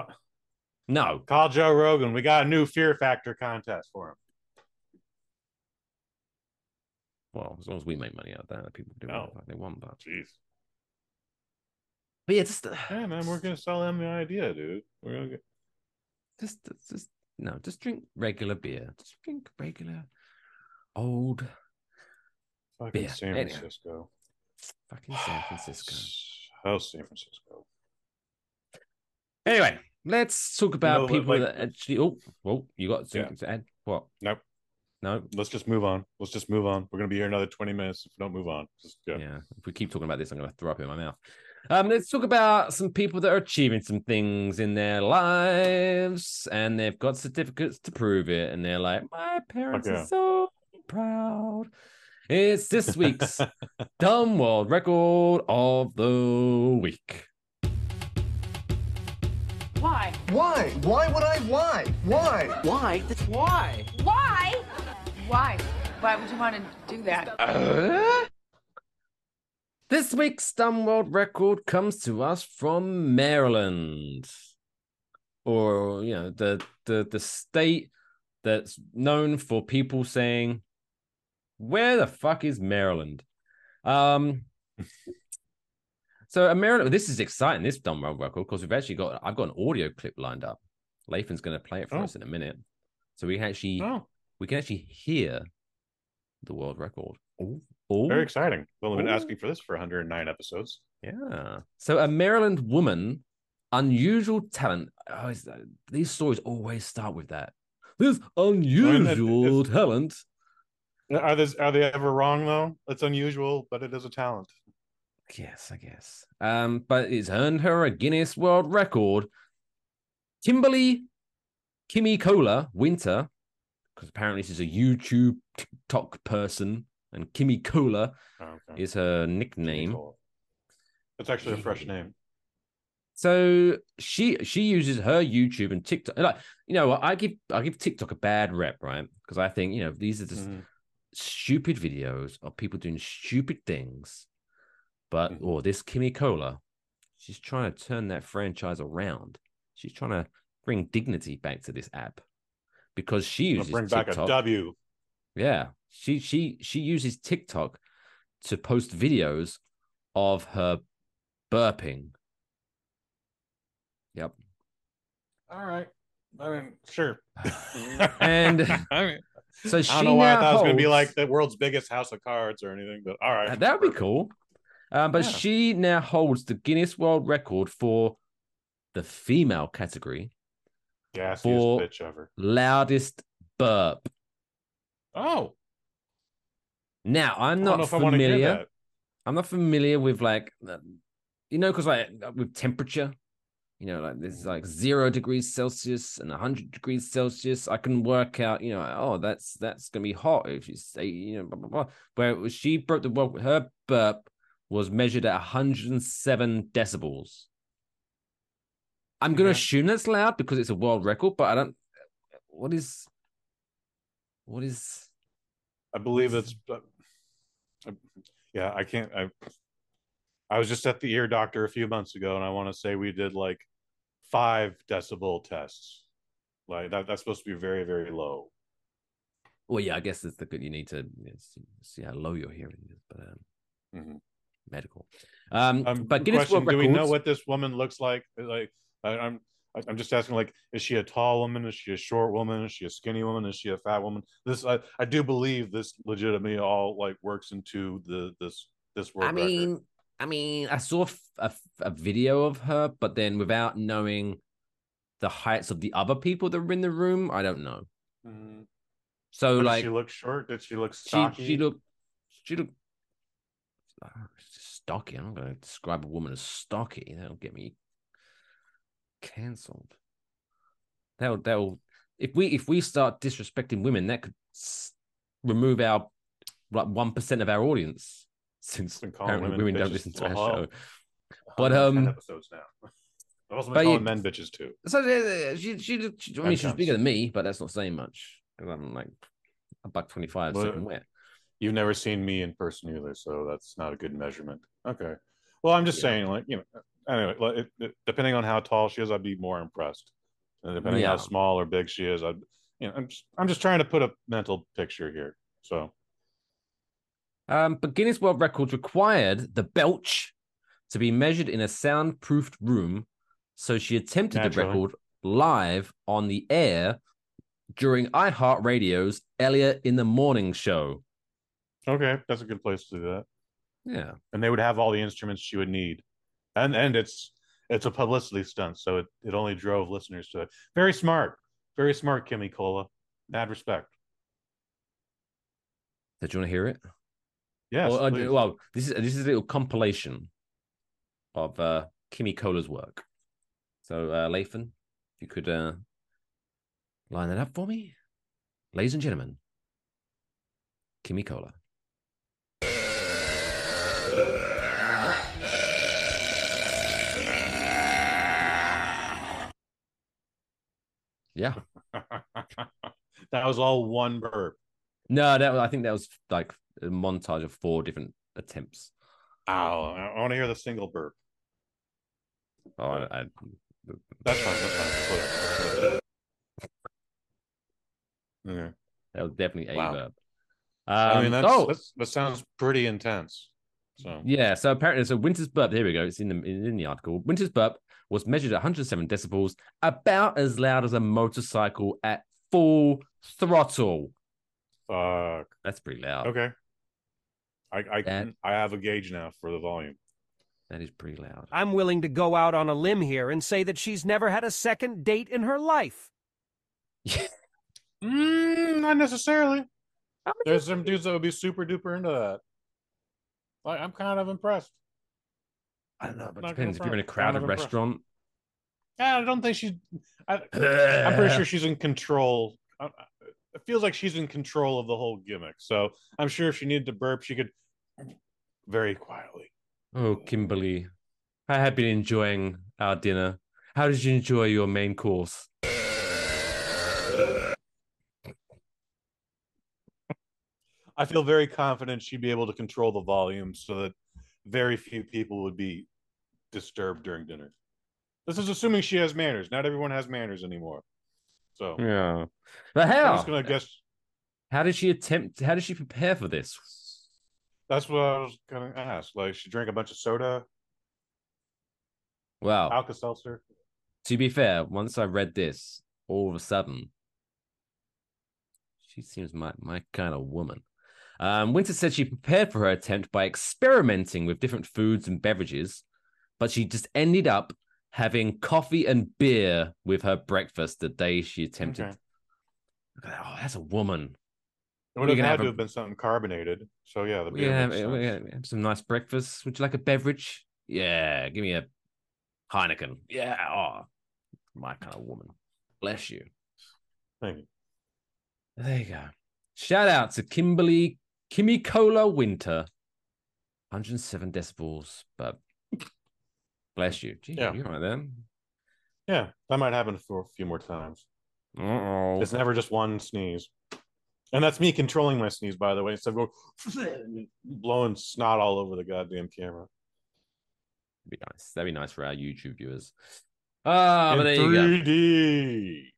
No. Call Joe Rogan. We got a new Fear Factor contest for him. Well, as long as we make money out of that, people do No. whatever oh, they want. But, Jeez. but yeah, just uh, Yeah, man, we're gonna sell them the idea, dude. We're gonna get just just no, just drink regular beer. Just drink regular old fucking Yeah, San anyway. Francisco. fucking San Francisco. How's Oh, San Francisco? Anyway, let's talk about people like- that actually. Oh, well, you got something Yeah. to add? What? Nope. No. Let's just move on. Let's just move on. We're gonna be here another 20 minutes if we don't move on. Just go. Yeah. If we keep talking about this, I'm going to throw up in my mouth. Um, let's talk about some people that are achieving some things in their lives, and they've got certificates to prove it, and they're like, "My parents Okay. are so proud." It's this week's Dumb World Record of the Week. Why? Why? Why would I? Why? Why? Why? Why. Why? Why? Why would you want to do that? This week's Dumb World Record comes to us from Maryland. Or, you know, the the the state that's known for people saying, Where the fuck is Maryland? Um so Maryland this is exciting, this Dumb World Record, because we've actually got I've got an audio clip lined up. Lathan's gonna play it for Oh. us in a minute. So we actually Oh, we can actually hear the world record. Oh, oh. very exciting. Well, I've been Ooh. asking for this for 109 episodes. Yeah. So a Maryland woman, unusual talent. Oh, uh, these stories always start with that. This unusual talent. Are this are they ever wrong though? It's unusual, but it is a talent. Yes, I guess. Um, but it's earned her a Guinness World Record. Kimberly Kimmy Cola Winter, because apparently she's a YouTube TikTok person, and Kimmy Cola Oh, okay. is her nickname. That's actually a fresh name. So she she uses her YouTube and TikTok. Like you know, I give I give TikTok a bad rep, right? Because I think you know these are just Mhm. stupid videos of people doing stupid things. But Mhm. oh, this Kimmy Cola, she's trying to turn that franchise around. She's trying to bring dignity back to this app because she uses bring back TikTok. a W. Yeah, she she she uses TikTok to post videos of her burping. Yep. All right. I mean, sure. And I mean, so she I don't know why I thought it was going to be like the world's biggest house of cards or anything, but all right. Uh, that would be cool. Um, but Yeah. she now holds the Guinness World Record for the female category, Gassiest for- bitch ever. loudest burp. Oh, Now I'm not know if I want to hear familiar. I'm not familiar with like, you know, because like with temperature, you know, like there's like zero degrees Celsius and hundred degrees Celsius. I can work out, you know, oh, that's that's gonna be hot if you say, you know, blah blah blah. Where she broke the world, her burp was measured at 107 decibels. I'm gonna Okay. assume that's loud because it's a world record, but I don't. What is? What is? I believe it's. uh, yeah, I can't. I. I was just at the ear doctor a few months ago, and I want to say we did like five decibel tests. Like that. That's supposed to be very, very low. Well, yeah, I guess it's the good. You need to see, see how low your hearing is, but um, Mhm. medical. Um, Um, but Guinness question: World Do we know what this woman looks like? Like, I, I'm. I'm just asking. Like, is she a tall woman? Is she a short woman? Is she a skinny woman? Is she a fat woman? This, I, I do believe this legitimately all like works into the this this world I mean, I mean, I saw f- a, f- a video of her, but then without knowing the heights of the other people that were in the room, I don't know. Mhm. So But like, did she look short? Did she look stocky? she looked she looked uh, stocky. I'm not going to describe a woman as stocky. That'll get me cancelled. That'll that'll if we if we start disrespecting women, that could s- remove our like one percent of our audience. Since apparently women, don't listen to our Well, show. But, um, episodes now. I've also been calling men bitches too. So uh, she, she, she I mean, And she was chumps. bigger than me, but that's not saying much. 'cause I'm like a buck twenty five, wet. You've never seen me in person either, so that's not a good measurement. Okay. Well, I'm just Yeah. saying, like you know, anyway, like, it, it, depending on how tall she is, I'd be more impressed. And depending Yeah. how small or big she is, I'd, you know, I'm just, I'm just trying to put a mental picture here. So Um, but Guinness World Records required the belch to be measured in a soundproofed room, so she attempted the record live on the air during iHeartRadio's Elliot in the Morning show. okay, that's a good place to do that. Yeah, And they would have all the instruments she would need, and and it's it's a publicity stunt, so it, it only drove listeners to it. Very smart, very smart, Kimmy Cola. Mad respect. did you want to hear it? Yes, Well, uh, well, this is this is a little compilation of uh, Kimmy Cola's work. So, uh, Lathan, if you could uh, line that up for me, ladies and gentlemen, Kimmy Cola. Yeah. that was all one burp. No, that was, I think that was like a montage of four different attempts. Ow! I want to hear the single burp. Oh, I, I, That's fine. That's fine. Yeah. that was definitely a Wow. verb. I mean, Um, that's, oh, that's that sounds pretty intense. So Yeah, so apparently, so Winter's burp. Here we go. It's in the in the article. Winter's burp was measured at 107 decibels, about as loud as a motorcycle at full throttle. fuck. That's pretty loud. Okay. I I That- can I have a gauge now for the volume. That is pretty loud. I'm willing to go out on a limb here and say that she's never had a second date in her life. Mm, not necessarily. There's some dudes that would be super duper into that. Like I'm kind of impressed. I don't know, but it depends. If you're in a crowded Kind of impressed. restaurant, Yeah, I don't think she's. I, I'm pretty sure she's in control. I- It feels like she's in control of the whole gimmick. So I'm sure if she needed to burp, she could very quietly. Oh, Kimberly, I have been enjoying our dinner. How did you enjoy your main course? I feel very confident she'd be able to control the volume so that very few people would be disturbed during dinner. This is assuming she has manners. Not everyone has manners anymore. So Yeah, but I'm just gonna guess. How did she attempt? How did she prepare for this? That's what I was gonna ask. Like she drank a bunch of soda, Wow. Alka Seltzer. To be fair, once I read this, all of a sudden, she seems my my kind of woman. Um, Winter said she prepared for her attempt by experimenting with different foods and beverages, but she just ended up having coffee and beer with her breakfast the day she attempted. Okay. Look at that. Oh, that's a woman. It would have had have to a- have been something carbonated. So yeah, the beer Yeah, sense. have some nice breakfast. Would you like a beverage? Yeah, give me a Heineken. Yeah, oh, my kind of woman. Bless you. Thank you. There you go. Shout out to Kimberly Kimmy Cola Winter. 107 decibels, but bless you. Gee, Yeah. you're right then. Yeah, that might happen for a few more times. Uh-oh. It's never just one sneeze. And that's me controlling my sneeze, by the way, instead of going blowing snot all over the goddamn camera. That'd be nice. That'd be nice for our YouTube viewers. Ah, but In there you go.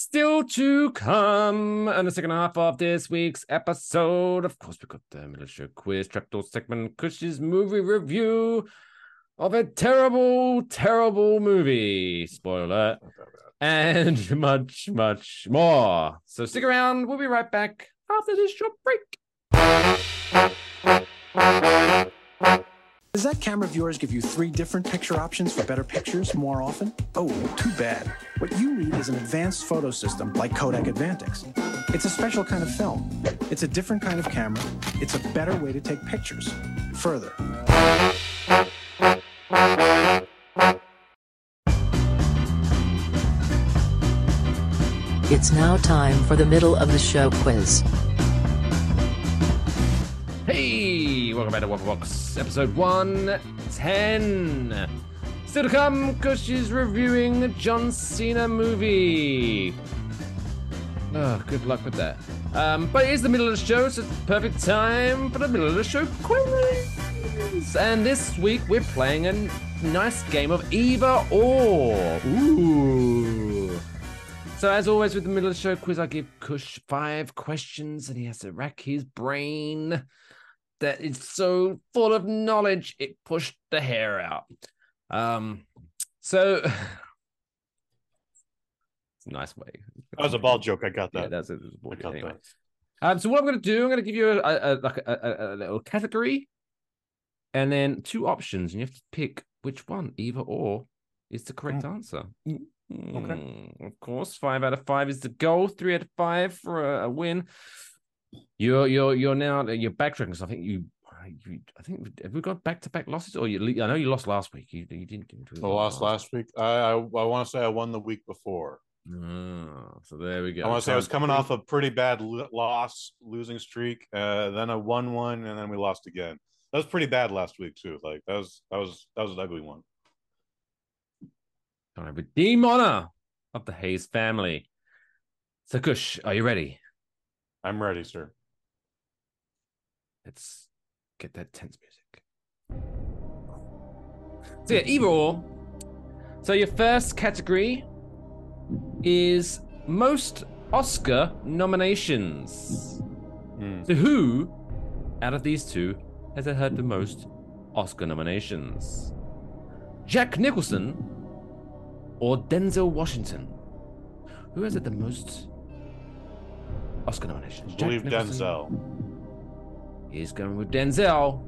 3D. Still to come in the second half of this week's episode. Of course, we got the militia quiz, trapdoor segment, Kush's movie review of a terrible, terrible movie. Spoiler and much, much more. So stick around. We'll be right back after this short break. Does that camera of yours give you three different picture options for better pictures more often? Oh, too bad. What you need is an advanced photo system like Kodak Advantix. It's a special kind of film. It's a different kind of camera. It's a better way to take pictures. Further. It's now time for the middle of the show quiz. To Waffle Box, episode 110. Still to come, because she's reviewing the John Cena movie. Oh, good luck with that. Um, but it is the middle of the show, so it's perfect time for the middle of the show quiz. And this week we're playing a nice game of either or. Ooh. So as always with the middle of the show quiz, I give Kush five questions and he has to rack his brain that is so full of knowledge it pushed the hair out. Um so it's a nice way. That was a ball joke. I got Yeah, that. that's it. That's what- I got anyway. that. Um, so what I'm going to do, I'm going to give you a, a, a like a, a, a little category, and then two options, and you have to pick which one, either or, is the correct answer. Mm, Of course, five out of five is the goal. Three out of five for a, a win. You're you're you're now you're backtracking. So I think you, you I think have we got back to back losses, or you? I know you lost last week. You you didn't. The lost last week. I I, I want to say I won the week before. Oh, so there we go. I want to say I was coming off a pretty bad loss, losing streak, uh, then a one-one, and then we lost again. That was pretty bad last week too. Like that was that was that was an ugly one. Trying to redeem honor of the Hayes family. So, Kush, are you ready? I'm ready, sir. Let's get that tense music. So yeah, either or. So your first category is most Oscar nominations. Hmm. So who, out of these two, has had the most Oscar nominations? Jack Nicholson or Denzel Washington? Who has had the most Oscar nominations? I believe Nicholson? Denzel. He's going with Denzel.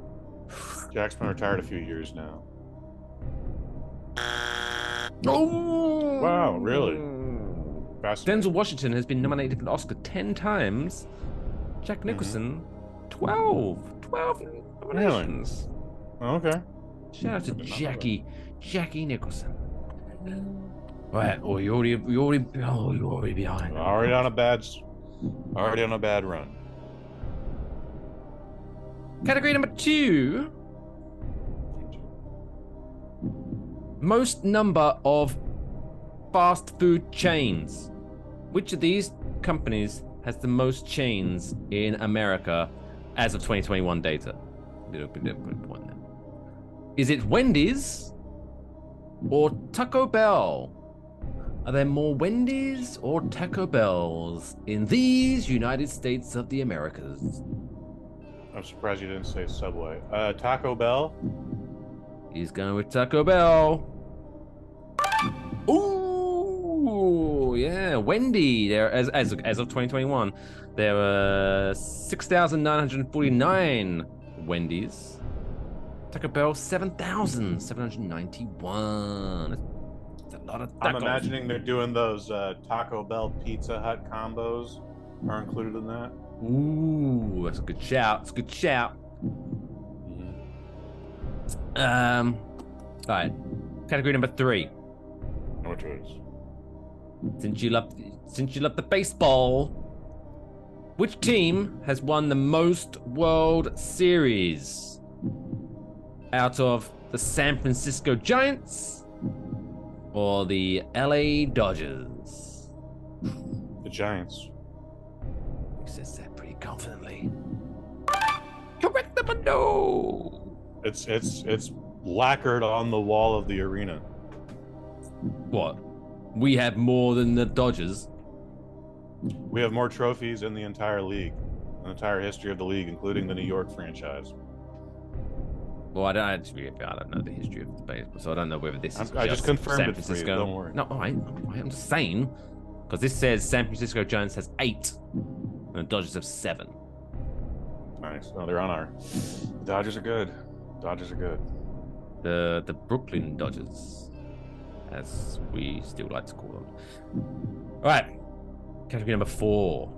Jack's been retired a few years now. Oh! Wow, really? Denzel Washington has been nominated for an Oscar 10 times. Jack mm-hmm. Nicholson, 12. 12 nominations. Oh, okay. Shout out to Jackie, Jackie Nicholson. Right, oh, you already, you already, oh, you already behind. Already on a bad, already on a bad run. Category number two most number of fast food chains. Which of these companies has the most chains in America as of 2021 data? Is it Wendy's or Taco Bell? Are there more Wendy's or Taco Bells in these United States of the Americas? I'm surprised you didn't say Subway. Uh, Taco Bell. He's going with Taco Bell. Ooh, yeah, Wendy. There, as as as of 2021, there were 6,949 Wendy's. Taco Bell 7,791. That's a lot of tacos. I'm imagining they're doing those uh, Taco Bell Pizza Hut combos. Are included in that. Ooh, that's a good shout. It's a good shout. Um, all right. Category number three. Which is Since you love, since you love the baseball, which team has won the most World Series? Out of the San Francisco Giants or the LA Dodgers? the Giants. He says that pretty confidently. Correct number no. It's it's it's lacquered on the wall of the arena. What? We have more than the Dodgers. We have more trophies in the entire league, the entire history of the league, including the New York franchise. Well, I don't. I don't know the history of the baseball, so I don't know whether this is. I just confirmed San it for you, Francisco. don't worry. No, all right, all right, I'm just saying because this says San Francisco Giants has eight, and the Dodgers have seven. Nice. No, they're on our. The Dodgers are good. Dodgers are good. The the Brooklyn Dodgers, as we still like to call them. All right, category number four.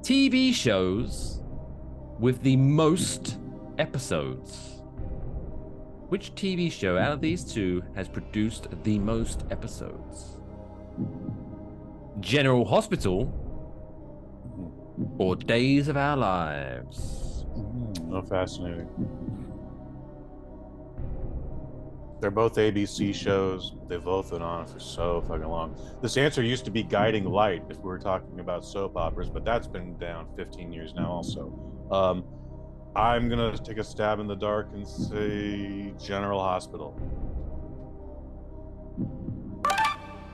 TV shows with the most episodes. Which TV show out of these two has produced the most episodes? General Hospital or Days of Our Lives? Oh, fascinating. They're both ABC shows. They've both been on for so fucking long. This answer used to be Guiding Light if we were talking about soap operas, but that's been down 15 years now, also. Um, I'm gonna take a stab in the dark and say General Hospital.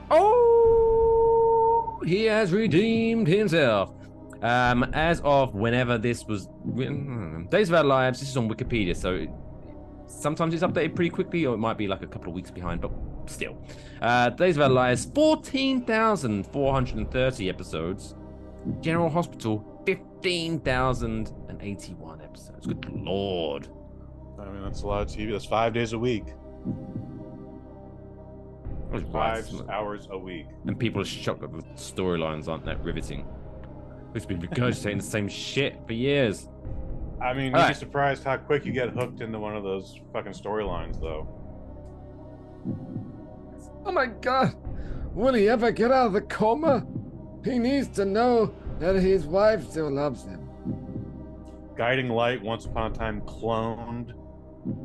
Oh, he has redeemed himself. Um, as of whenever this was written, Days of Our Lives, this is on Wikipedia, so sometimes it's updated pretty quickly, or it might be like a couple of weeks behind, but still. Uh, Days of Our Lives, 14,430 episodes. General Hospital, 15,081 episodes. Good lord. I mean, that's a lot of TV. That's five days a week. That's Five right. hours a week. And people are shocked that the storylines aren't that riveting. We've been regurgitating the same shit for years. I mean, you'd Alright. be surprised how quick you get hooked into one of those fucking storylines, though. Oh my god! Will he ever get out of the coma? He needs to know that his wife still loves him. Guiding Light once upon a time cloned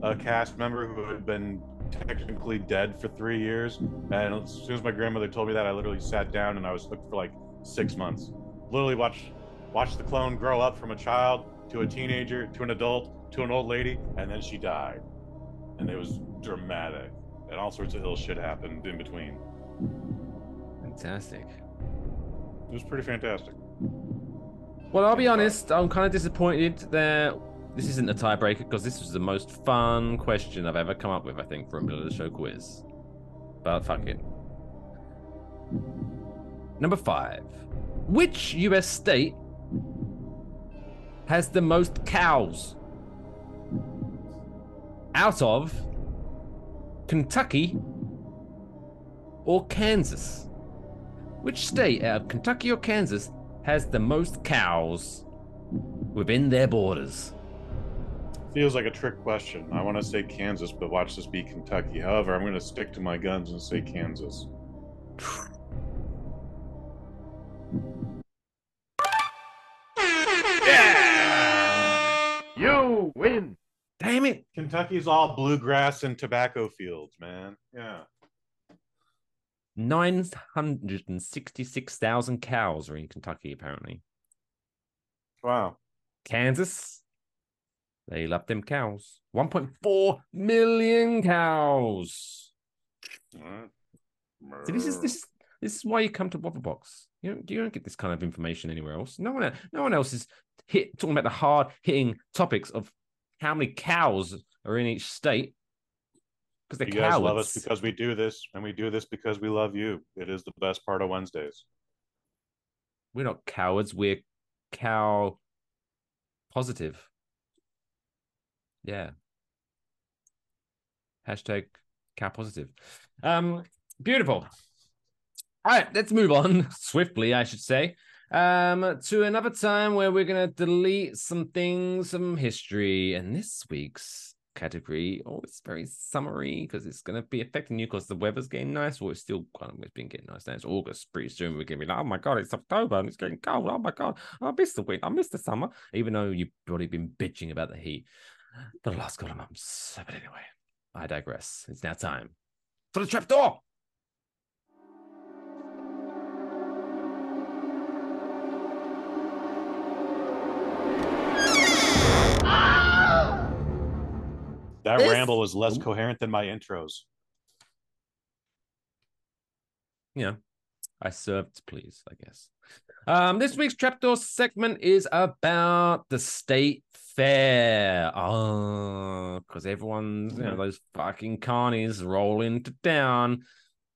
a cast member who had been technically dead for three years. And as soon as my grandmother told me that, I literally sat down and I was hooked for like six months. Literally watched watched the clone grow up from a child to a teenager to an adult to an old lady, and then she died. And it was dramatic. And all sorts of ill shit happened in between. Fantastic. It was pretty fantastic. Well, I'll be honest, I'm kind of disappointed that this isn't a tiebreaker because this was the most fun question I've ever come up with, I think, for a middle of the show quiz. But fuck it. Number five. Which US state has the most cows? Out of Kentucky or Kansas? Which state out of Kentucky or Kansas has the most cows within their borders? Feels like a trick question. I want to say Kansas, but watch this be Kentucky. However, I'm going to stick to my guns and say Kansas. Yeah! You win. Damn it. Kentucky's all bluegrass and tobacco fields, man. Yeah. 966,000 cows are in Kentucky, apparently. Wow. Kansas, they love them cows. 1.4 million cows. See, this is this is this is why you come to Waffle Box. You don't, you don't get this kind of information anywhere else. No one no one else is hit talking about the hard hitting topics of how many cows are in each state. Because they're You guys cowards. love us because we do this, and we do this because we love you. It is the best part of Wednesdays. We're not cowards. We're cow positive. Yeah. Hashtag cow positive. Um, beautiful. All right, let's move on swiftly, I should say, um, to another time where we're gonna delete some things from history. And this week's category, oh, it's very summery because it's gonna be affecting you because the weather's getting nice. Well, it's still kind of it's been getting nice now. It's August pretty soon. We're gonna be like, oh my god, it's October and it's getting cold. Oh my god, I miss the winter. I miss the summer. Even though you've already been bitching about the heat for the last couple of months. But anyway, I digress. It's now time for the trapdoor. That This- ramble was less coherent than my intros. Yeah, I served please, I guess. Um, this week's trapdoor segment is about the state fair. Oh, because everyone's you know those fucking carnies roll into town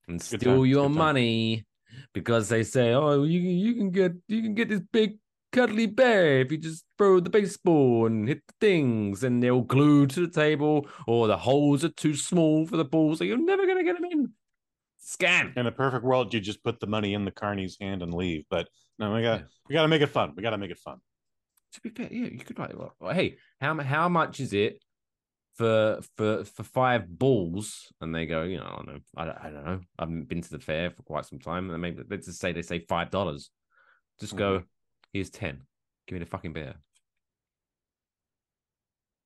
and steal time, your good time. money because they say, "Oh, you you can get you can get this big cuddly bear if you just throw the baseball and hit the things, and they'll glue to the table, or the holes are too small for the ball, so you're never gonna get them in." Scam. In a perfect world, you just put the money in the carney's hand and leave. But no, we got Yeah. we got to make it fun. We got to make it fun. to be fair, yeah, you could write. Well, hey, how how much is it for for for five balls? And they go, you know, I don't know, I don't, I don't know. I haven't been to the fair for quite some time, and maybe let's just say they say five dollars. Just go, mm-hmm. Here's ten. Give me the fucking bear.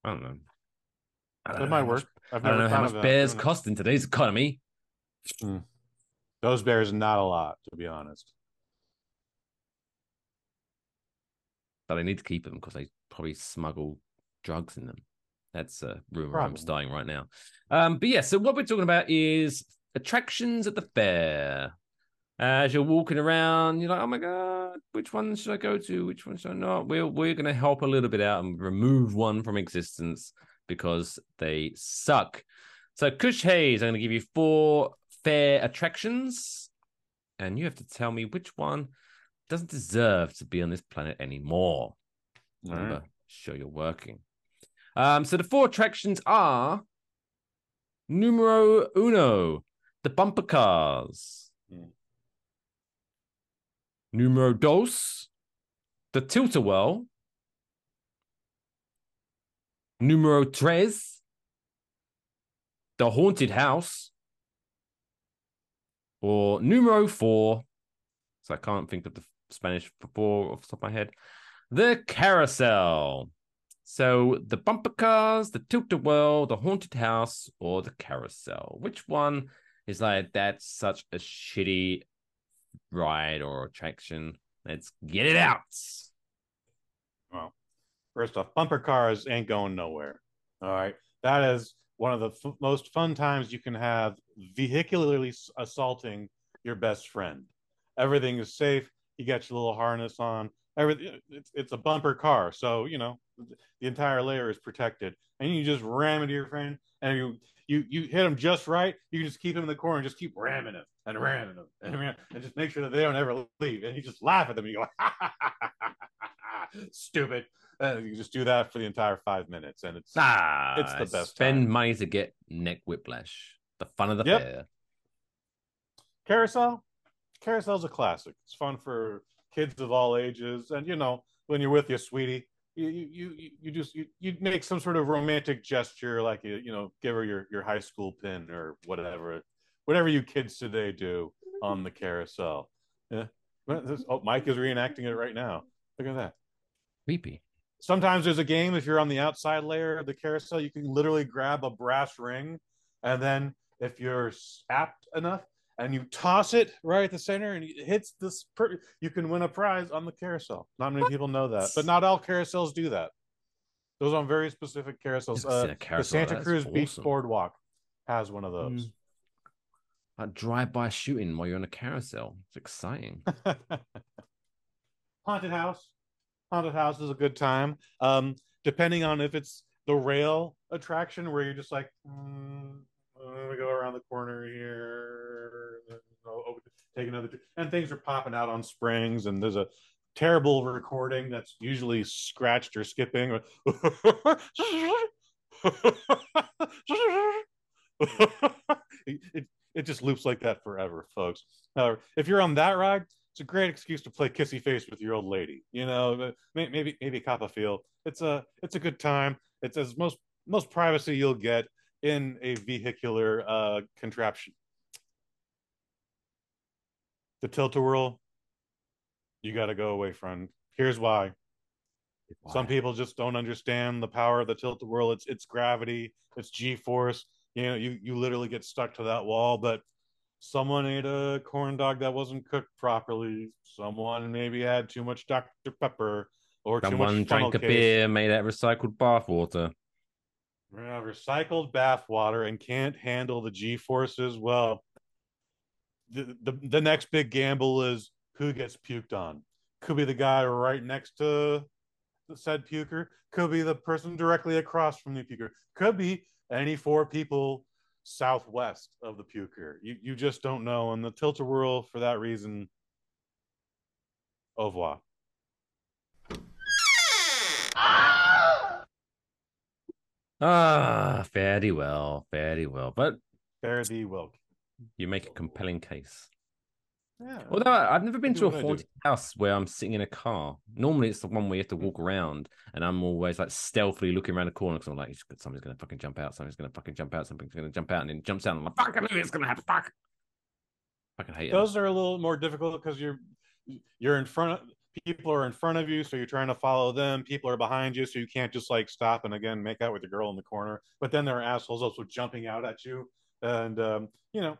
I don't know. I don't That know might how work. much- I've I don't know how much of that, bears cost in today's economy. Those bears, are not a lot, to be honest. but they need to keep them because they probably smuggle drugs in them. That's a rumor I'm Probably. starting right now. Um, but yeah, so what we're talking about is attractions at the fair. As you're walking around, you're like, "Oh my god, which one should I go to? Which one should I not?" We're we're gonna help a little bit out and remove one from existence because they suck. So, Kush Hayes, I'm gonna give you four fair attractions, and you have to tell me which one doesn't deserve to be on this planet anymore. Right. Remember, show you're working. Um, so the four attractions are numero uno, the bumper cars. Numero dos, the tilt-a-whirl. Numero tres, the haunted house. or numero four. So I can't think of the Spanish for four off the top of my head. The carousel. So the bumper cars, the tilt a whirl, the haunted house, or the carousel. Which one is like that's such a shitty ride or attraction? Let's get it out. Well, first off, bumper cars ain't going nowhere. All right, that is one of the f- most fun times you can have vehicularly assaulting your best friend. Everything is safe. You got your little harness on. Everything. It's it's a bumper car, so you know the entire layer is protected, and you just ram into your friend, and you you you hit them just right. You just keep them in the corner and just keep ramming them and ramming him and, ram- and just make sure that they don't ever leave. And you just laugh at them. And you go, stupid. And you just do that for the entire five minutes, and it's Ah, It's the best Spend time. money to get neck whiplash. The fun of the Yep. fair. Carousel. Carousel's a classic. It's fun for kids of all ages, and you know when you're with your sweetie, you you you, you just you, you make some sort of romantic gesture, like you you know give her your your high school pin or whatever, whatever you kids today do on the carousel. Yeah. Oh, Mike is reenacting it right now. Look at that. Creepy. Sometimes there's a game if you're on the outside layer of the carousel, you can literally grab a brass ring, and then if you're apt enough, and you toss it right at the center, and it hits this, per- you can win a prize on the carousel. Not many people know that, but not all carousels do that. Those on very specific carousels. Uh, a the. Santa That's Cruz Beach. Boardwalk has one of those. Like drive-by shooting while you're on a carousel. It's exciting. haunted house haunted house is a good time um depending on if it's the rail attraction where you're just like mm, let me go around the corner here oh, take another and things are popping out on springs and there's a terrible recording that's usually scratched or skipping it, it, it just loops like that forever folks uh, if you're on that ride it's a great excuse to play kissy face with your old lady. You know, maybe maybe cop a feel. It's a it's a good time. It's as most most privacy you'll get in a vehicular uh, contraption. The tilt a whirl, you got to go away friend. Here's why. Some people just don't understand the power of the tilt a whirl. It's it's gravity, it's G force. You know, you you literally get stuck to that wall, but someone ate a corn dog that wasn't cooked properly. Someone maybe had too much Dr. Pepper or too Someone much drank a case. beer made out of recycled bathwater. Recycled bath water and can't handle the G forces. Well, the, the the next big gamble is who gets puked on. Could be the guy right next to the said puker. Could be the person directly across from the puker. Could be any four people southwest of the puker. You you just don't know. And the tilt a whirl for that reason. Au revoir. Ah, fairly well, fairly well. But Fare thee well. you make a compelling case. Yeah. Although I've never been to a what I do. haunted house where I'm sitting in a car. Normally, it's the one where you have to walk around, and I'm always like stealthily looking around the corner because I'm like, somebody's gonna fucking jump out, somebody's gonna fucking jump out, something's gonna jump out, and then jumps out. And I'm like, fuck, I knew it's gonna happen. Fuck. Fucking hate it. those are a little more difficult because you're you're in front of people are in front of you so you're trying to follow them people are behind you so you can't just like stop and again make out with the girl in the corner but then there are assholes also jumping out at you and um, you know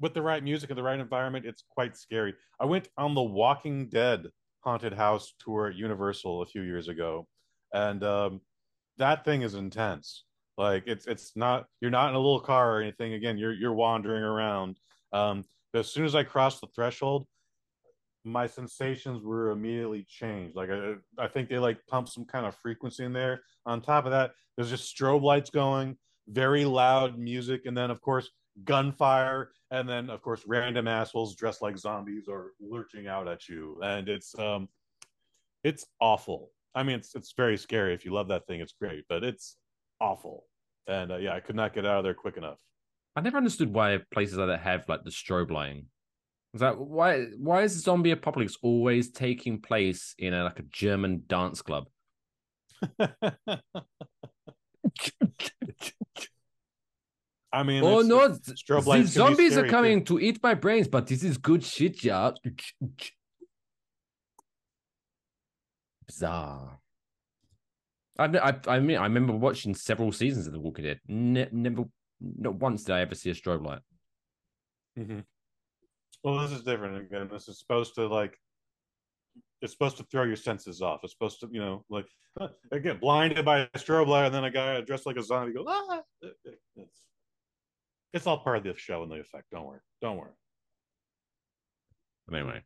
with the right music and the right environment it's quite scary. I went on the walking dead haunted house tour at universal a few years ago and um, that thing is intense. Like it's it's not you're not in a little car or anything. Again you're you're wandering around. Um, but as soon as I crossed the threshold, my sensations were immediately changed. Like I, I think they like pump some kind of frequency in there. On top of that, there's just strobe lights going, very loud music, and then of course gunfire, and then of course random assholes dressed like zombies are lurching out at you, and it's um, it's awful. I mean, it's it's very scary. If you love that thing, it's great, but it's awful. And uh, yeah, I could not get out of there quick enough. I never understood why places like that have like the strobe lighting. It's like why why is zombie apocalypse always taking place in a like a German dance club? I mean, Oh no, it's- th- strobe the lights can be zombies are scary, too. coming to eat my brains, but this is good shit, yeah. Bizarre. I, I, I mean, I remember watching several seasons of The Walking Dead. Ne- never, not once did I ever see a strobe light. Mhm. Well, this is different again. This is supposed to like, it's supposed to throw your senses off. It's supposed to, you know, like again, blinded by a strobe light, and then a guy dressed like a zombie goes, ah. It- it- It's, it's all part of the show and the effect. Don't worry. Don't worry. But anyway,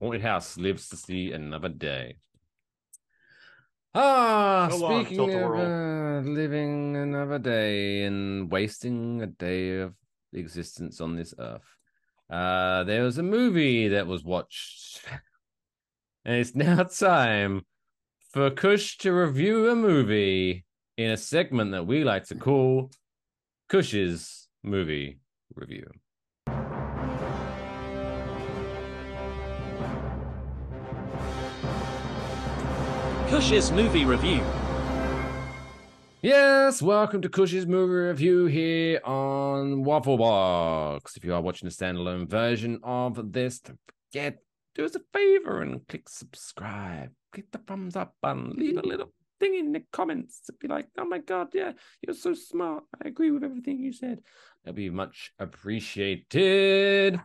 Haunted House lives to see another day. Ah, So speaking of uh, living another day and wasting a day of existence on this earth, uh, there was a movie that was watched, and it's now time for Kush to review a movie in a segment that we like to call Kush's Movie Review. Kush's movie review. Yes, welcome to Kush's movie review here on Waffle Box. If you are watching a standalone version of this, don't forget, do us a favor and click subscribe. Click the thumbs up button. Leave a little thing in the comments to be like, oh my god, yeah, you're so smart. I agree with everything you said. That'd be much appreciated.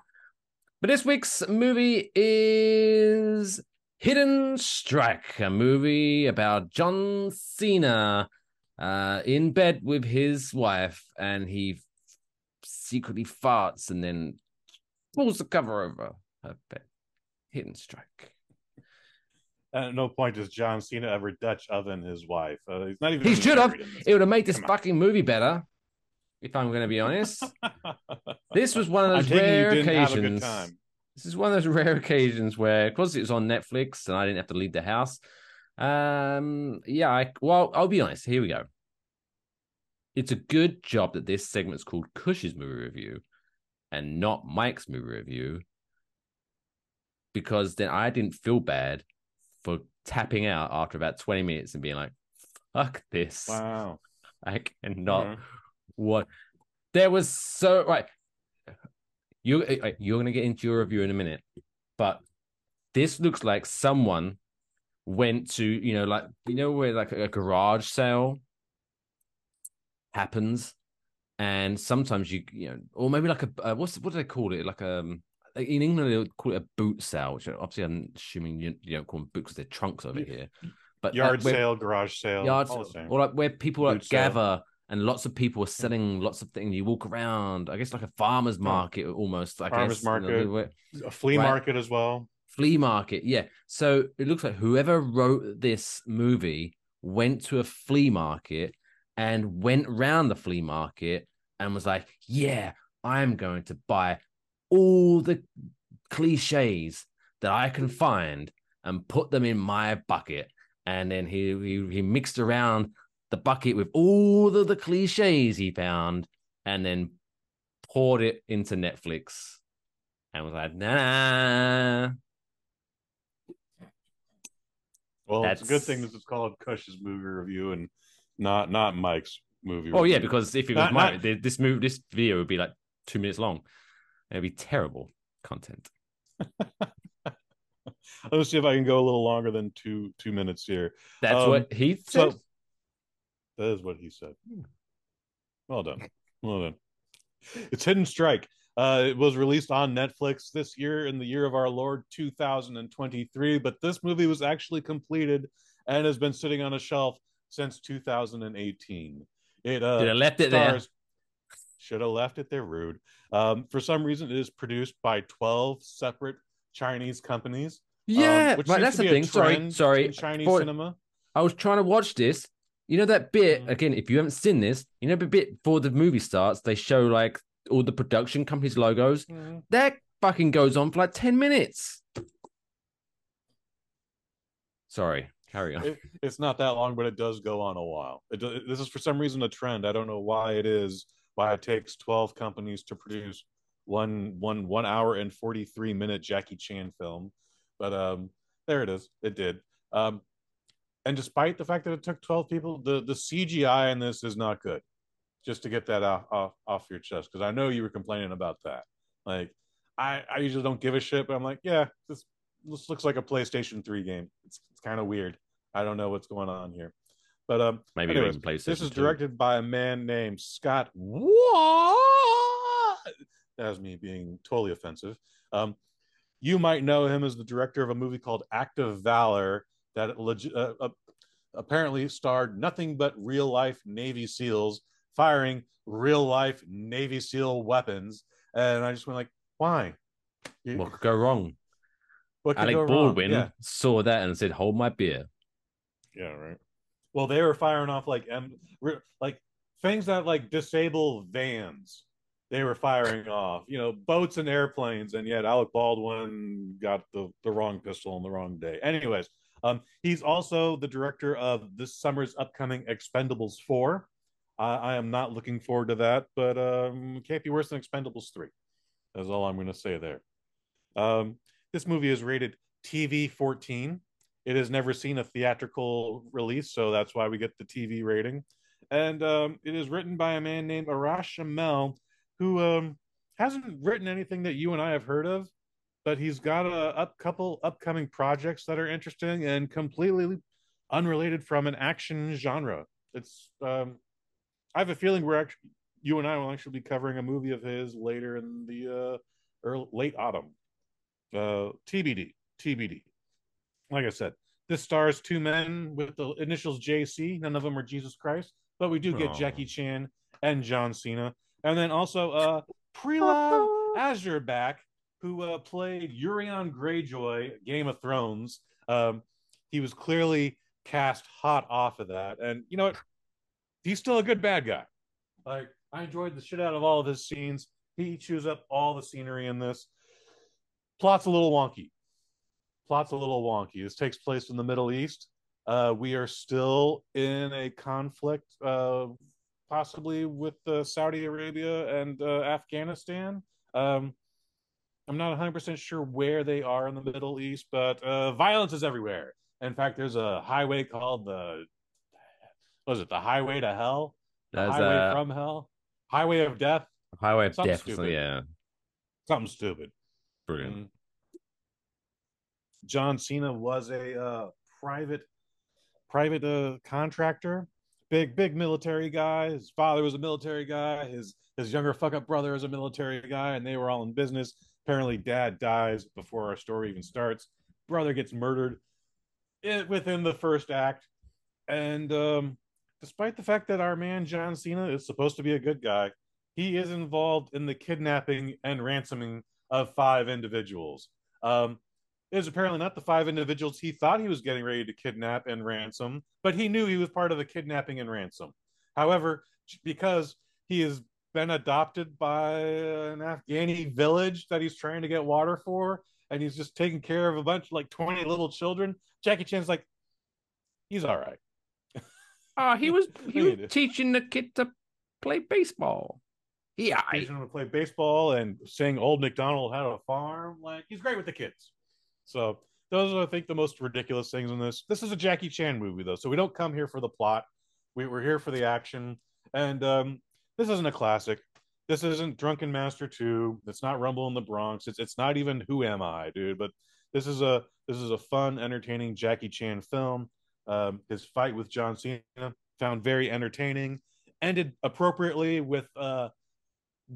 But this week's movie is Hidden Strike, a movie about John Cena uh, in bed with his wife, and he secretly farts and then pulls the cover over her bed. Hidden Strike. At no point does John Cena ever Dutch oven his wife. Uh, he's not even. He should have. married in this It would have made this Come on. fucking movie better. If I'm going to be honest, this was one of those rare didn't have a good occasions. time. This is one of those rare occasions where, because it was on Netflix and I didn't have to leave the house. Um, yeah, I, well, I'll be honest. Here we go. It's a good job that this segment's called Kush's movie review and not Mike's movie review because then I didn't feel bad for tapping out after about 20 minutes and being like, fuck this. Wow. I cannot Alright. what there was so right. You uh, you're gonna get into your review in a minute, but this looks like someone went to you know like you know where like a garage sale happens, and sometimes you you know or maybe like a uh, what's what do they call it like um in England they call it a boot sale, which obviously I'm assuming you, you don't call them boots because they're trunks over here, but Yard where- sale, garage sale, yard all the sale, same. or like where people like Boot sale. gather and lots of people are selling lots of things. You walk around, I guess like a farmer's market almost. I Farmer's guess, you know, market. where- a flea right. market as well. Flea market. Yeah. So it looks like whoever wrote this movie went to a flea market and went around the flea market and was like, "Yeah, I'm going to buy all the cliches that I can find and put them in my bucket." And then he he, he mixed around the bucket with all of the cliches he found, and then poured it into Netflix, and was like, "Nah." Well, it's a good thing this is called Kush's movie review and not not Mike's movie. Oh yeah, because if it was Not- my not- this move, this video would be like two minutes long. It'd be terrible content. Let's see if I can go a little longer than two two minutes here. That's Um, what he so- said. That is what he said. Well done. Well done. It's Hidden Strike. Uh, it was released on Netflix this year in the year of our Lord 2023, but this movie was actually completed and has been sitting on a shelf since 2018. It uh, Should have left it there. Should have left it there. Rude. Um, for some reason, it is produced by 12 separate Chinese companies. um, yeah, which right. That's the thing. Sorry, sorry. in Chinese For- cinema. I was trying to watch this. You know that bit Mhm. again. If you haven't seen this, you know the bit before the movie starts, they show like all the production companies' logos. Mhm. That fucking goes on for like ten minutes. Sorry, carry on. it, it's not that long, but it does go on a while. It, do- this is for some reason a trend. I don't know why it is. Why it takes twelve companies to produce one one one hour and forty three minute Jackie Chan film, but um, there it is. It did. Um, and despite the fact that it took twelve people, the the CGI in this is not good. Just to get that off off, off your chest because I know you were complaining about that. Like, I I usually don't give a shit, but I'm like, yeah, this this looks like a PlayStation 3 game. It's, it's kind of weird. I don't know what's going on here. But um, Maybe anyways, PlayStation this is 2. directed by a man named Scott. What? That was me being totally offensive. Um, you might know him as the director of a movie called Act of Valor that legi- uh, uh, apparently starred nothing but real life Navy SEALs firing real life Navy SEAL weapons. And I just went like, why? You- What could go wrong? what could Alec go wrong? Baldwin Yeah. saw that and said, "Hold my beer." Yeah, right. Well, they were firing off like M, like things that like disable vans. They were firing off, you know, boats and airplanes, and yet Alec Baldwin got the the wrong pistol on the wrong day. Anyways, um, he's also the director of this summer's upcoming Expendables four. I I am not looking forward to that, but um, can't be worse than Expendables three. That's all I'm going to say there. Um, this movie is rated TV 14. It has never seen a theatrical release, so that's why we get the TV rating. And um, it is written by a man named Arash Amel, who um, hasn't written anything that you and I have heard of, but he's got a up couple upcoming projects that are interesting and completely unrelated from an action genre. It's um, I have a feeling we're actually you and I will actually be covering a movie of his later in the uh, early, late autumn. Uh, TBD, TBD. Like I said, this stars two men with the initials JC. None of them are Jesus Christ, but we do get Aw. Jackie Chan and John Cena, and then also uh, Prelove Azurback, who uh, played Euron Greyjoy, Game of Thrones. Um, he was clearly cast hot off of that, and you know what? He's still a good bad guy. Like I enjoyed the shit out of all of his scenes. He chews up all the scenery in this. Plot's a little wonky. Plot's a little wonky. This takes place in the Middle East. Uh, we are still in a conflict, uh, possibly with uh, Saudi Arabia and uh, Afghanistan. Um, I'm not 100% sure where they are in the Middle East, but uh, violence is everywhere. In fact, there's a highway called the, what is it, the Highway to Hell? The highway a from Hell? Highway of Death? highway of something death. something, stupid. Yeah, Something stupid. brilliant. Mm. John Cena was a uh, private private uh, contractor, big big military guy. His father was a military guy. His his younger fuck up brother is a military guy, and they were all in business. Apparently, dad dies before our story even starts. Brother gets murdered it, within the first act, and um, despite the fact that our man John Cena is supposed to be a good guy, he is involved in the kidnapping and ransoming of five individuals. Um, it is apparently not the five individuals he thought he was getting ready to kidnap and ransom, but he knew he was part of the kidnapping and ransom. However, because he has been adopted by an Afghani village that he's trying to get water for, and he's just taking care of a bunch like 20 little children, Jackie Chan's like, he's all right. Oh, he was he was teaching the kid to play baseball. Yeah, I- teaching him to play baseball and saying old McDonald had a farm. Like he's great with the kids. So those are, I think, the most ridiculous things in this. This is a Jackie Chan movie, though, so we don't come here for the plot. We, we're here for the action, and um, this isn't a classic. This isn't Drunken Master Two. It's not Rumble in the Bronx. It's it's not even Who Am I, dude. But this is a this is a fun, entertaining Jackie Chan film. Um, his fight with John Cena found very entertaining. Ended appropriately with uh,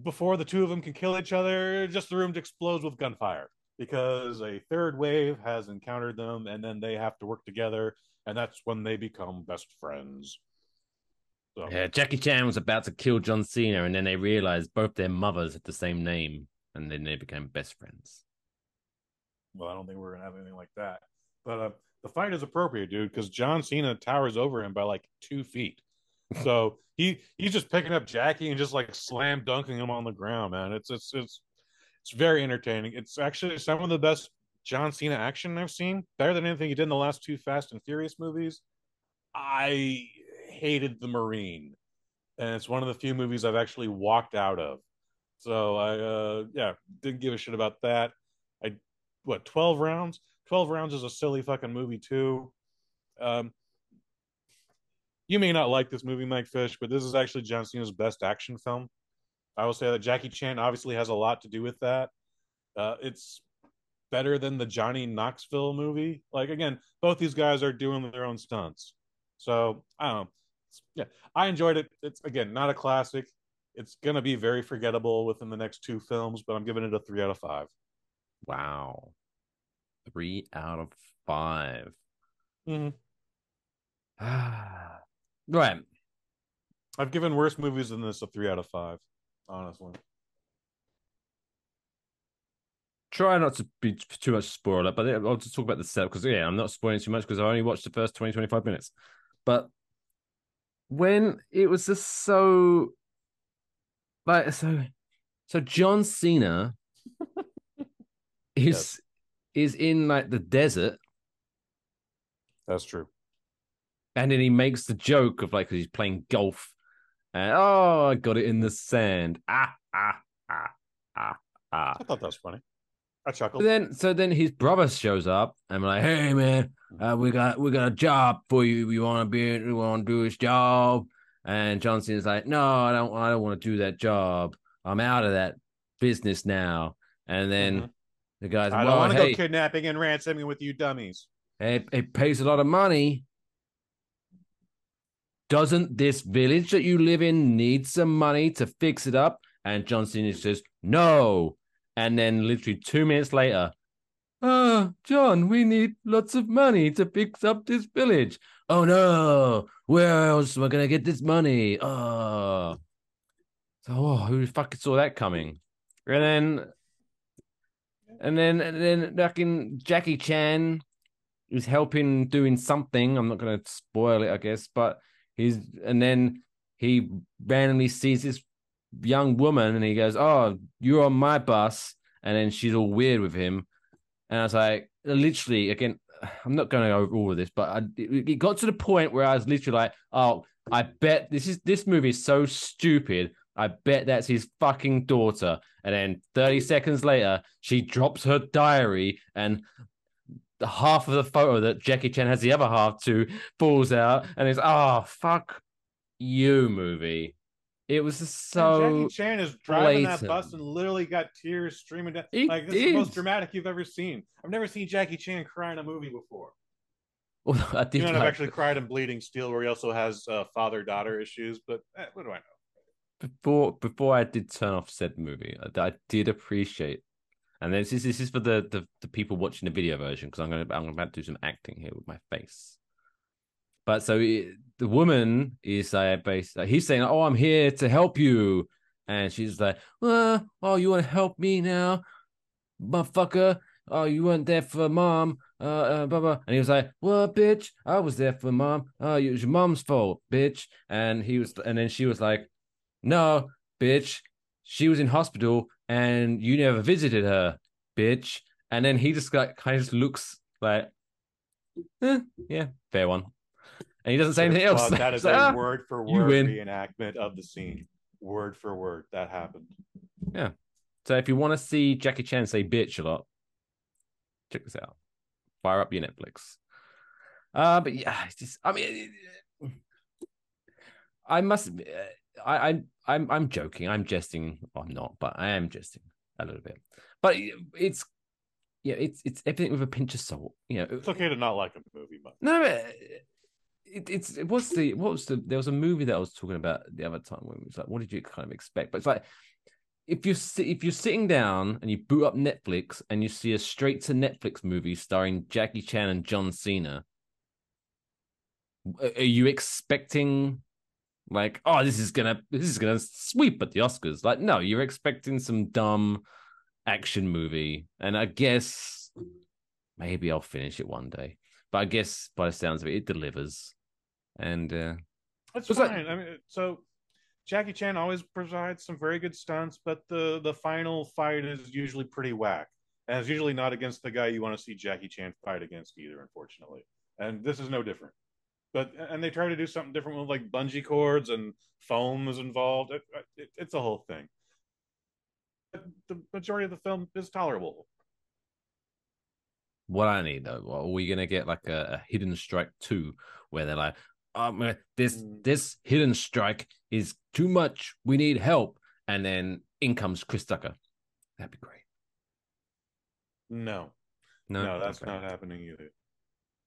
before the two of them can kill each other, just the room explodes with gunfire because a third wave has encountered them, and then they have to work together, and that's when they become best friends. So, yeah. Jackie Chan was about to kill John Cena, and then they realized both their mothers had the same name, and then they became best friends. well, I don't think we're gonna have anything like that. But uh, the fight is appropriate, dude, because John Cena towers over him by like two feet. So he he's just picking up Jackie and just like slam dunking him on the ground, man. It's it's it's it's very entertaining. It's actually some of the best John Cena action I've seen. Better than anything he did in the last two Fast and Furious movies. I hated the Marine, and it's one of the few movies I've actually walked out of. So I uh yeah didn't give a shit about that. I what 12 rounds 12 rounds is a silly fucking movie too um you may not like this movie, Mike Fish, but this is actually John Cena's best action film. I will say that Jackie Chan obviously has a lot to do with that. Uh, it's better than the Johnny Knoxville movie. Like again, both these guys are doing their own stunts. So I don't know. Yeah, I enjoyed it. It's again not a classic. It's gonna be very forgettable within the next two films, but I'm giving it a three out of five. Wow. Three out of 5 Mm-hmm. right. I've given worse movies than this a three out of five, honestly. Try not to be too much spoiler, but I'll just talk about the set because yeah, I'm not spoiling too much because I only watched the first 20, 25 minutes. But when it was just so like so so John Cena is is in like the desert That's true. and then he makes the joke of like he's playing golf and oh I got it in the sand ah ah ah ah ah I thought that was funny. I chuckled. Then so then his brother shows up and I'm like, hey man, uh, we got we got a job for you. We want to be we want to do his job. And John Cena's like, no, I don't I don't want to do that job. I'm out of that business now. And then Mhm. The guy's I don't want to hey, go kidnapping and ransoming with you dummies. it, it pays a lot of money. Doesn't this village that you live in need some money to fix it up? And John Cena says, no. And then literally two minutes later, oh, John, we need lots of money to fix up this village. Oh no, where else am I gonna get this money? Oh, so oh, who fucking saw that coming? And then, and then, and then, fucking Jackie Chan is helping doing something. I'm not gonna spoil it, I guess, but he's and then he randomly sees this young woman and he goes, "Oh, you're on my bus," and then she's all weird with him, and I was like, literally, again, I'm not going to go over all of this, but I, it, it got to the point where I was literally like, "Oh, I bet this is this movie is so stupid." I bet that's his fucking daughter. And then 30 seconds later, she drops her diary and the half of the photo that Jackie Chan has the other half to falls out and it's oh fuck you movie. It was just And so Jackie Chan is driving that bus and literally got tears streaming down. He like this is the most dramatic you've ever seen. I've never seen Jackie Chan cry in a movie before. Well, I did You know, and I've actually cried in Bleeding Steel, where he also has uh, father-daughter issues. But eh, what do I know? Before before I did turn off said movie, I, I did appreciate, and this is this is for the the, the people watching the video version because I'm gonna I'm about to do some acting here with my face. But so it, the woman is uh, based. Uh, he's saying, "Oh, I'm here to help you," and she's like, "Well, oh, you want to help me now, motherfucker? Oh, you weren't there for mom." Uh, uh, blah, blah. And he was like, "Well, bitch, I was there for mom. Oh, it was your mom's fault, bitch." And he was, and then she was like, no, bitch, she was in hospital and you never visited her, bitch. And then he just like kind of just looks like, eh, yeah, fair one. And he doesn't say anything else. Well, that is like, a "Ah, word for word reenactment of the scene. Word for word, that happened. Yeah. So if you want to see Jackie Chan say bitch a lot, check this out. Fire up your Netflix. Uh, but yeah, it's just I mean, I must. I I I'm I'm joking. I'm jesting. I'm not, but I am jesting a little bit. But it's yeah, it's it's everything with a pinch of salt. You know, It's okay to not like a movie, but no, it, it's it was the what was the there was a movie that I was talking about the other time when it was like, what did you kind of expect? But it's like if si- if you're sitting down and you boot up Netflix and you see a straight to Netflix movie starring Jackie Chan and John Cena, are you expecting like oh this is gonna this is gonna sweep at the Oscars? Like no, you're expecting some dumb action movie, and I guess maybe I'll finish it one day. But I guess by the sounds of it, it delivers. And uh, It's Was that- fine. I mean, so Jackie Chan always provides some very good stunts, but the the final fight is usually pretty whack, and it's usually not against the guy you want to see Jackie Chan fight against either. Unfortunately, and this is no different. But and they try to do something different with like bungee cords and foam is involved. It, it, it's a whole thing. But the majority of the film is tolerable. what I need though, are we gonna get like a, a hidden strike two where they're like, um, this Mm. this hidden strike is too much. We need help. And then in comes Chris Tucker. That'd be great. No, No, no, that's Okay. not happening either.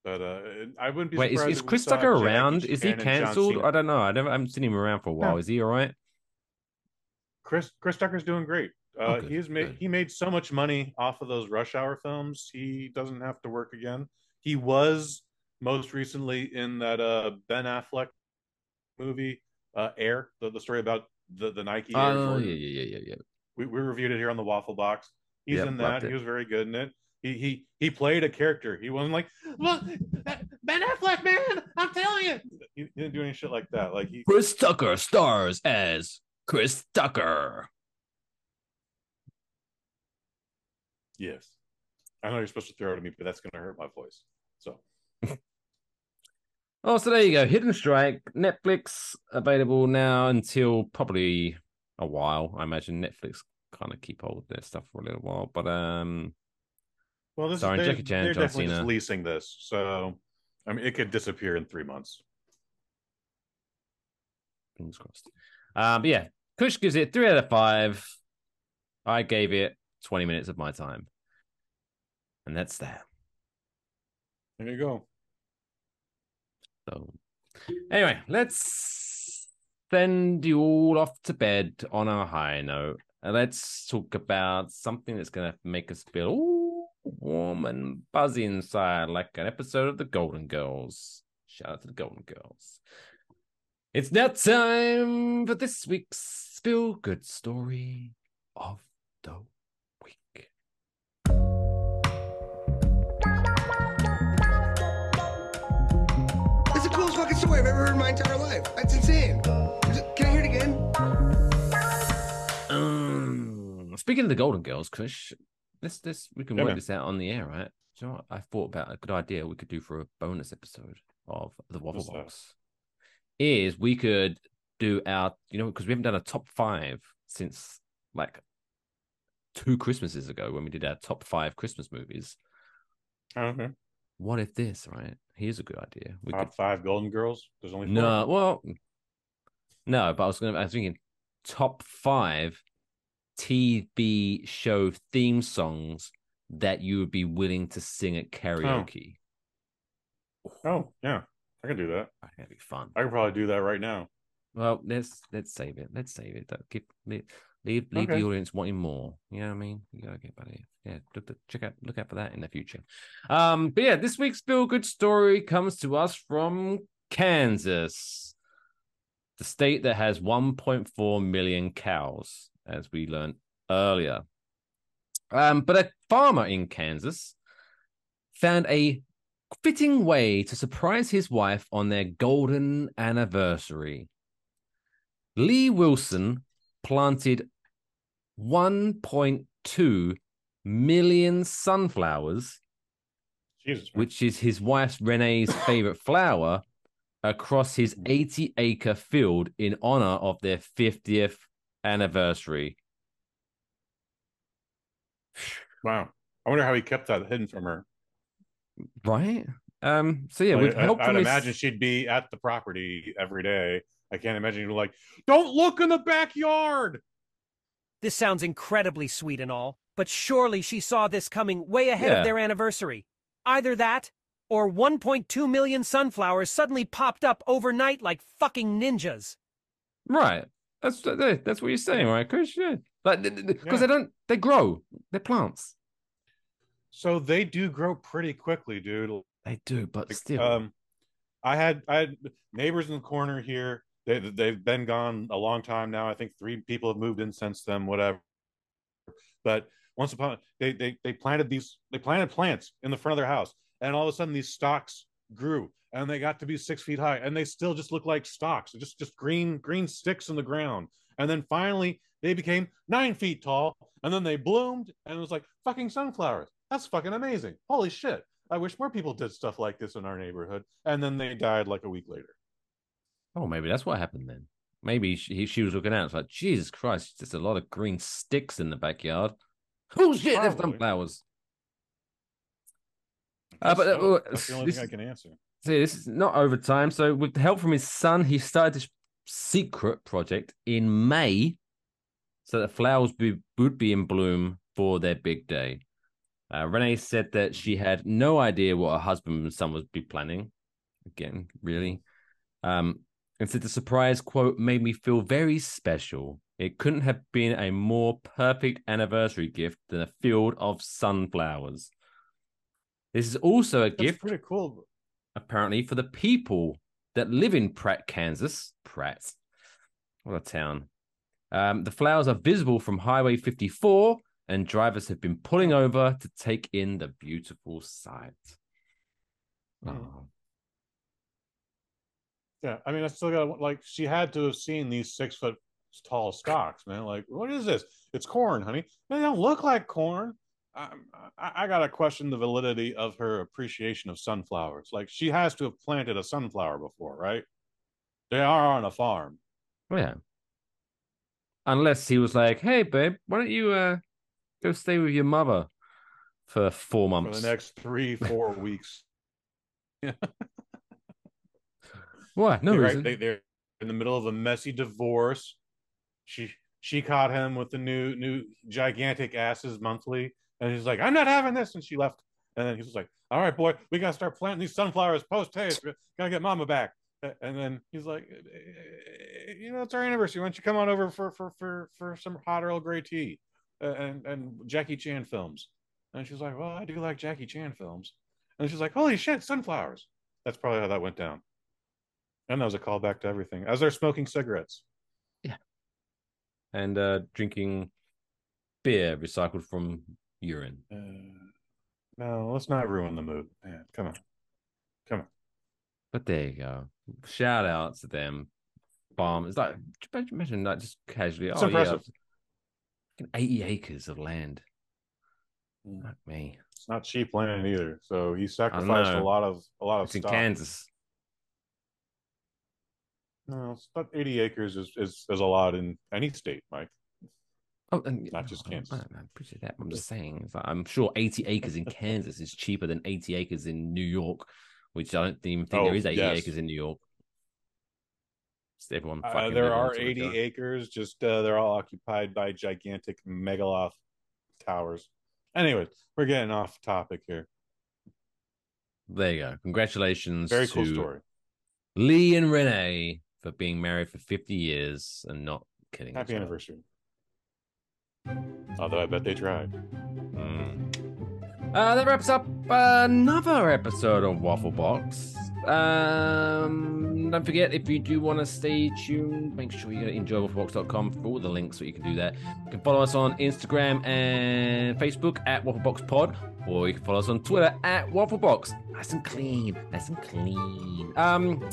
But uh, I wouldn't be Wait, is, surprised is if Chris saw Tucker Jackie around? Is he Chan and John cancelled? I don't know. I never I haven't seen him around for a while. No. Is he all right? Chris Chris Tucker's doing great. Uh, Oh, good, he's made good. he made so much money off of those Rush Hour films. He doesn't have to work again. He was most recently in that uh, Ben Affleck movie, uh, Air, the, the story about the the Nike Oh Jordan. yeah, yeah, yeah, yeah, yeah. We, we reviewed it here on the Waffle Box. He's Yep, in that. He was very good in it. He he he played a character. He wasn't like look Ben Affleck, man. I'm telling you. He, he didn't do any shit like that. Like he Chris Tucker stars as Chris Tucker. yes. I know you're supposed to throw it at me, but that's gonna hurt my voice. So Oh, so there you go. Hidden Strike, Netflix available now until probably a while. I imagine Netflix kind of keep hold of their stuff for a little while. But um, Well, this Starring is, Jackie Chan, they're John definitely Cena. just leasing this, so I mean, it could disappear in three months. fingers crossed. Um, but yeah, Kush gives it three out of five. I gave it 20 minutes of my time. And that's that. There you go. So, anyway, let's send you all off to bed on a high note. And let's talk about something that's going to make us feel warm and buzzy inside, like an episode of The Golden Girls. Shout out to The Golden Girls. It's now time for this week's feel good story of the week. It's the coolest fucking story I've ever heard in my entire life. That's insane. Can I hear it again? Um, speaking of the Golden Girls, Kush, let's let's we can Yeah, work man. this out on the air, right? Do you know what I thought about a good idea we could do for a bonus episode of the Waffle What's? Box? Is we could do our, you know, because we haven't done a top five since like two Christmases ago when we did our top five Christmas movies. Okay. What if this, right? Here's a good idea. We Top could five Golden Girls. There's only four. no, well, no, but I was gonna. I was thinking top five TV show theme songs that you would be willing to sing at karaoke. Oh yeah, I can do that. That'd be fun. I could probably do that right now. Well, let's let's save it. Let's save it. Keep leave leave, leave Okay. the audience wanting more. You know what I mean? You gotta get better. Yeah, look, look- check out look out for that in the future. Um, but yeah, this week's feel good story comes to us from Kansas, the state that has 1.4 million cows, as we learned earlier. Um, but a farmer in Kansas found a fitting way to surprise his wife on their golden anniversary. Lee Wilson planted 1.2 million sunflowers, Jesus, which is his wife Renee's favorite flower, across his 80 acre field in honor of their 50th anniversary. wow. I wonder how he kept that hidden from her. Right? Um, so yeah, Like, with I, help I'd from his- imagine she'd be at the property every day. I can't imagine you'd be like, "Don't look in the backyard." This sounds incredibly sweet and all, but surely she saw this coming way ahead Yeah. of their anniversary. Either that, or 1.2 million sunflowers suddenly popped up overnight like fucking ninjas. Right. That's that's what you're saying, right, Chris? Yeah. Like because Yeah. they don't they grow. They're plants. So they do grow pretty quickly, dude. They do, but Like, still. Um, I had I had neighbors in the corner here. They they've been gone a long time now. I think three people have moved in since then. Whatever. But once upon they they they planted these they planted plants in the front of their house, and all of a sudden these stalks grew and they got to be six feet high, and they still just look like stalks, just just green green sticks in the ground. And then finally they became nine feet tall, and then they bloomed, and it was like fucking sunflowers. That's fucking amazing. Holy shit. I wish more people did stuff like this in our neighborhood. And then they died like a week later. oh, maybe that's what happened then. Maybe she, she was looking out. It's like Jesus Christ, just a lot of green sticks in the backyard. Oh shit, there's Probably. sunflowers. Uh, but uh, So, that's the only this, thing I can answer. See, this is not overtime. So, with the help from his son, he started this secret project in May so that flowers be, would be in bloom for their big day. Uh, Renee said that she had no idea what her husband and son would be planning. Again, really. Um, and said the surprise quote made me feel very special. It couldn't have been a more perfect anniversary gift than a field of sunflowers. This is also a That's gift, pretty cool. apparently, for the people that live in Pratt, Kansas. Pratt. What a town. Um, the flowers are visible from Highway 54, and drivers have been pulling over to take in the beautiful sight. Mhm. Oh, Yeah, I mean, I still got like she had to have seen these six foot tall stalks, man. Like, what is this? It's corn, honey. They don't look like corn. I, I, gotta question the validity of her appreciation of sunflowers. Like, she has to have planted a sunflower before, right? They are on a farm. yeah. Unless he was like, "Hey, babe, why don't you uh, go stay with your mother for four for months?" the next three, four weeks. Yeah. Why? No They're reason. right, they, they're in the middle of a messy divorce. She she caught him with the new new gigantic asses monthly, and he's like, "I'm not having this," and she left. And then he was like, "All right, boy, we gotta start planting these sunflowers post haste. Gotta get Mama back." And then he's like, "Eh, "You know, it's our anniversary. Why don't you come on over for for for for some hot Earl Grey tea uh, and and Jackie Chan films?" And she's like, "Well, I do like Jackie Chan films." And she's like, "Holy shit, sunflowers!" That's probably how that went down. And that was a callback to everything. As they're smoking cigarettes. Yeah. And uh, drinking beer recycled from urine. Uh, no, let's not ruin the mood. Man, come on. Come on. But there you go. Shout out to them. Farm. It's like imagine that just casually. It's oh impressive. yeah, eighty acres of land. Mm. Fuck me. It's not cheap land either. So he sacrificed a lot of a lot of It's in stuff. Kansas. No, it's about 80 acres is, is, is a lot in any state, Mike. Oh, and, Not just oh, Kansas. I, I appreciate that. I'm just saying. Like, I'm sure 80 acres in Kansas is cheaper than 80 acres in New York, which I don't even think Oh, there is 80 yes. acres in New York. Just everyone. Uh, there are top of each 80 other. acres, just uh, they're all occupied by gigantic megaloth towers. Anyways, we're getting off topic here. There you go. Congratulations. Very cool to story. Lee and Renee for being married for 50 years and not kidding. Happy anniversary. Although I bet they tried. Mm. Uh, that wraps up another episode of Waffle Box. Um, don't forget if you do want to stay tuned, make sure you go to enjoywafflebox.com for all the links that you can do that. You can follow us on Instagram and Facebook at WaffleboxPod, or you can follow us on Twitter at Wafflebox. Nice and clean, nice and clean. Um,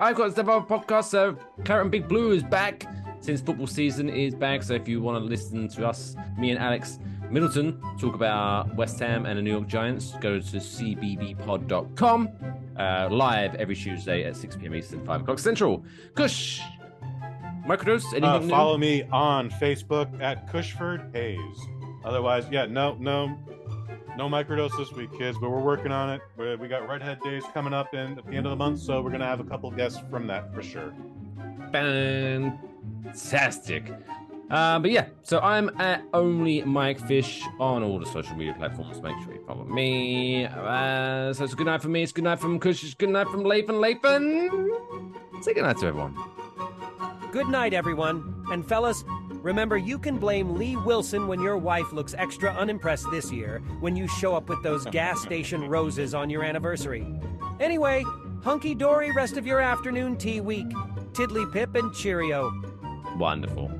I've got other podcast. So Claret and Big Blue is back since football season is back. So if you want to listen to us, me and Alex Middleton talk about West Ham and the New York Giants, go to cbbpod.com. Uh, live every Tuesday at 6 p.m. Eastern, 5 o'clock Central. Kush, microdose, anything Uh, new? follow me on Facebook at Cushford Hayes. Otherwise, yeah, no, no, no microdose this week, kids, but we're working on it. We we got Redhead Days coming up in at the end of the month, so we're gonna have a couple guests from that for sure. Fantastic. Uh, but yeah, so I'm at only Mike Fish on all the social media platforms. Make sure you follow me. Uh, so it's a good night for me. It's a good night from Kush. It's a good night from Lathan. Lathan. Say good night to everyone. Good night, everyone. And fellas, remember you can blame Lee Wilson when your wife looks extra unimpressed this year when you show up with those gas station roses on your anniversary. Anyway, hunky dory rest of your afternoon tea week. Tiddly pip and cheerio. Wonderful.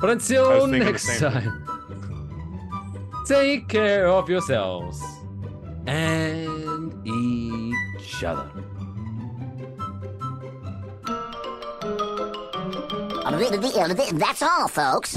But until was thinking the next time, take care of yourselves and each other. I'll read the elephant, and that's all, folks.